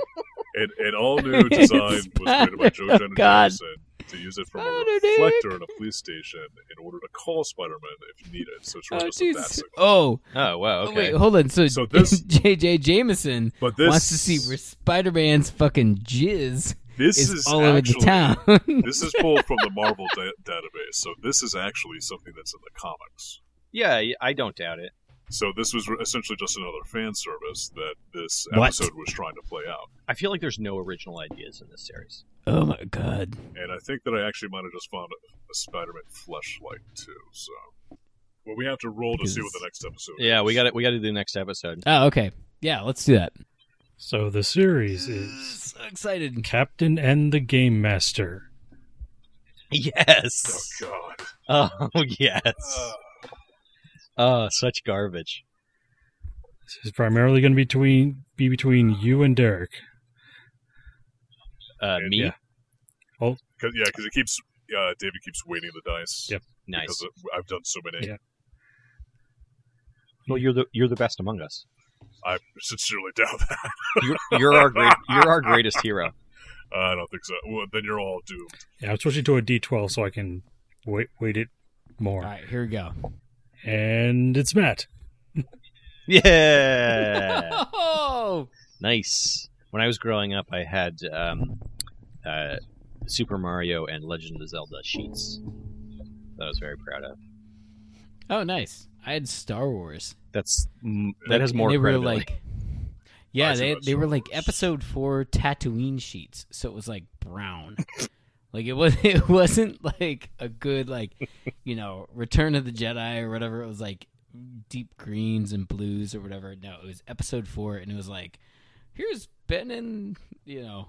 an, an all new design was created by Joe Oh, Jonah God. Jameson to use it from a Spider reflector in a police station in order to call Spider-Man if needed. So it's really Oh just a bat Jesus. signal. Oh. Oh wow, Oh, okay. Wait, hold on. So, So this- J.J. Jameson But this wants to see where Spider-Man's fucking jizz this is, is all over actually the town. this is pulled from the Marvel da- database. So this is actually something that's in the comics. yeah, I don't doubt it. So this was essentially just another fan service that this What? episode was trying to play out. I feel like there's no original ideas in this series. Oh my god. And I think that I actually might have just found a, a Spider-Man fleshlight too. So, well, we have to roll to see what the next episode. Yeah, is. we got it. We got to do the next episode. Oh, okay. Yeah, let's do that. So the series is So excited. Captain N the Game Master. Yes. Oh God. Oh yes. Uh, Oh, such garbage. This is primarily going to be between be between you and Derek. Uh, And me. yeah. Cause, yeah, because it keeps. Uh, David keeps weighting the dice. Yep. Nice. Because I've done so many. Yeah. Well, you're the you're the best among us. I sincerely doubt that. You're, you're our great. You're our greatest hero. I don't think so. Well, then you're all doomed. Yeah, I'm switching to a D12 so I can weight weight it more. All right, here we go. And it's Matt. Yeah. Oh, nice. When I was growing up, I had um, uh, Super Mario and Legend of Zelda sheets that I was very proud of. oh, nice. I had Star Wars. That's that has more and they were like, yeah, I see they what they were Star like episode four Tatooine sheets, so it was like brown. like it was it wasn't like a good like you know Return of the Jedi or whatever. It was like deep greens and blues or whatever. No, it was episode four, and it was like here's Ben and you know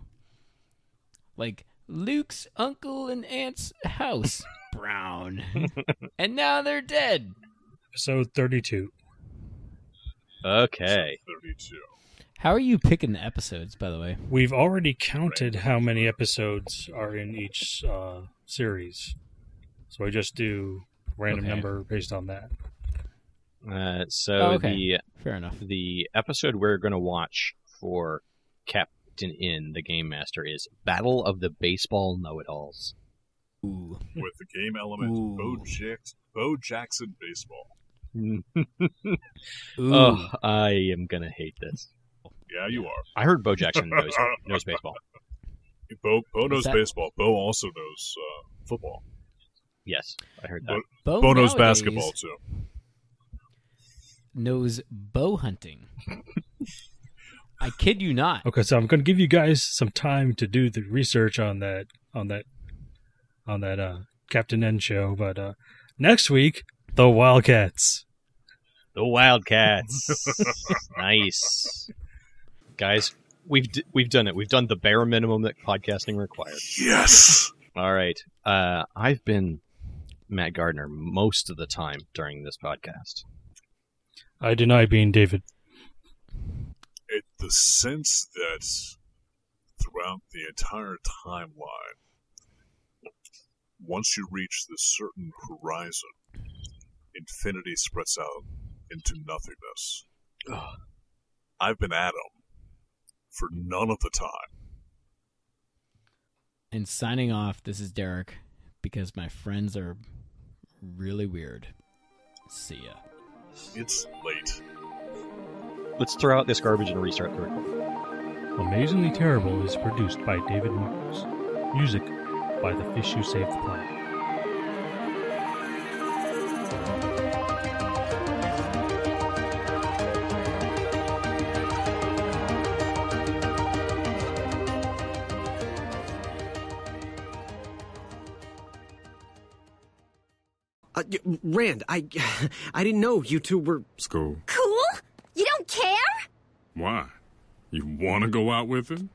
like Luke's uncle and aunt's house brown, and now they're dead. Episode 32. okay. Thirty-two. How are you picking the episodes, by the way? We've already counted how many episodes are in each uh, series. So I just do random Okay. number based on that. Uh, so Oh, okay. the Fair enough. the episode we're going to watch for Captain N the Game Master is Battle of the Baseball Know-It-Alls. Ooh. With the game element, Ooh. Bo, Jack- Bo Jackson baseball. Ooh. oh, I am gonna hate this. Yeah, you are. I heard Bo Jackson knows knows baseball. Bo, Bo knows that- baseball. Bo also knows uh, football. Yes, I heard that. Bo, Bo knows nowadays basketball too. Knows bow hunting. I kid you not. Okay, so I'm going to give you guys some time to do the research on that on that on that uh, Captain N show, but uh, next week the Wildcats. The Wildcats. nice, guys. We've d- we've done it. We've done the bare minimum that podcasting requires. Yes. All right. Uh, I've been Matt Gardner most of the time during this podcast. I deny being David. It, the sense that throughout the entire timeline, once you reach this certain horizon, infinity spreads out into nothingness. I've been Adam for none of the time. And signing off, this is Derek because my friends are really weird. See ya. It's late. Let's throw out this garbage and restart the recording. Amazingly Terrible is produced by David Marks. Music by The Fish Who Saved the Planet. Rand, I, I didn't know you two were. School. Cool? You don't care? Why? You want to go out with him?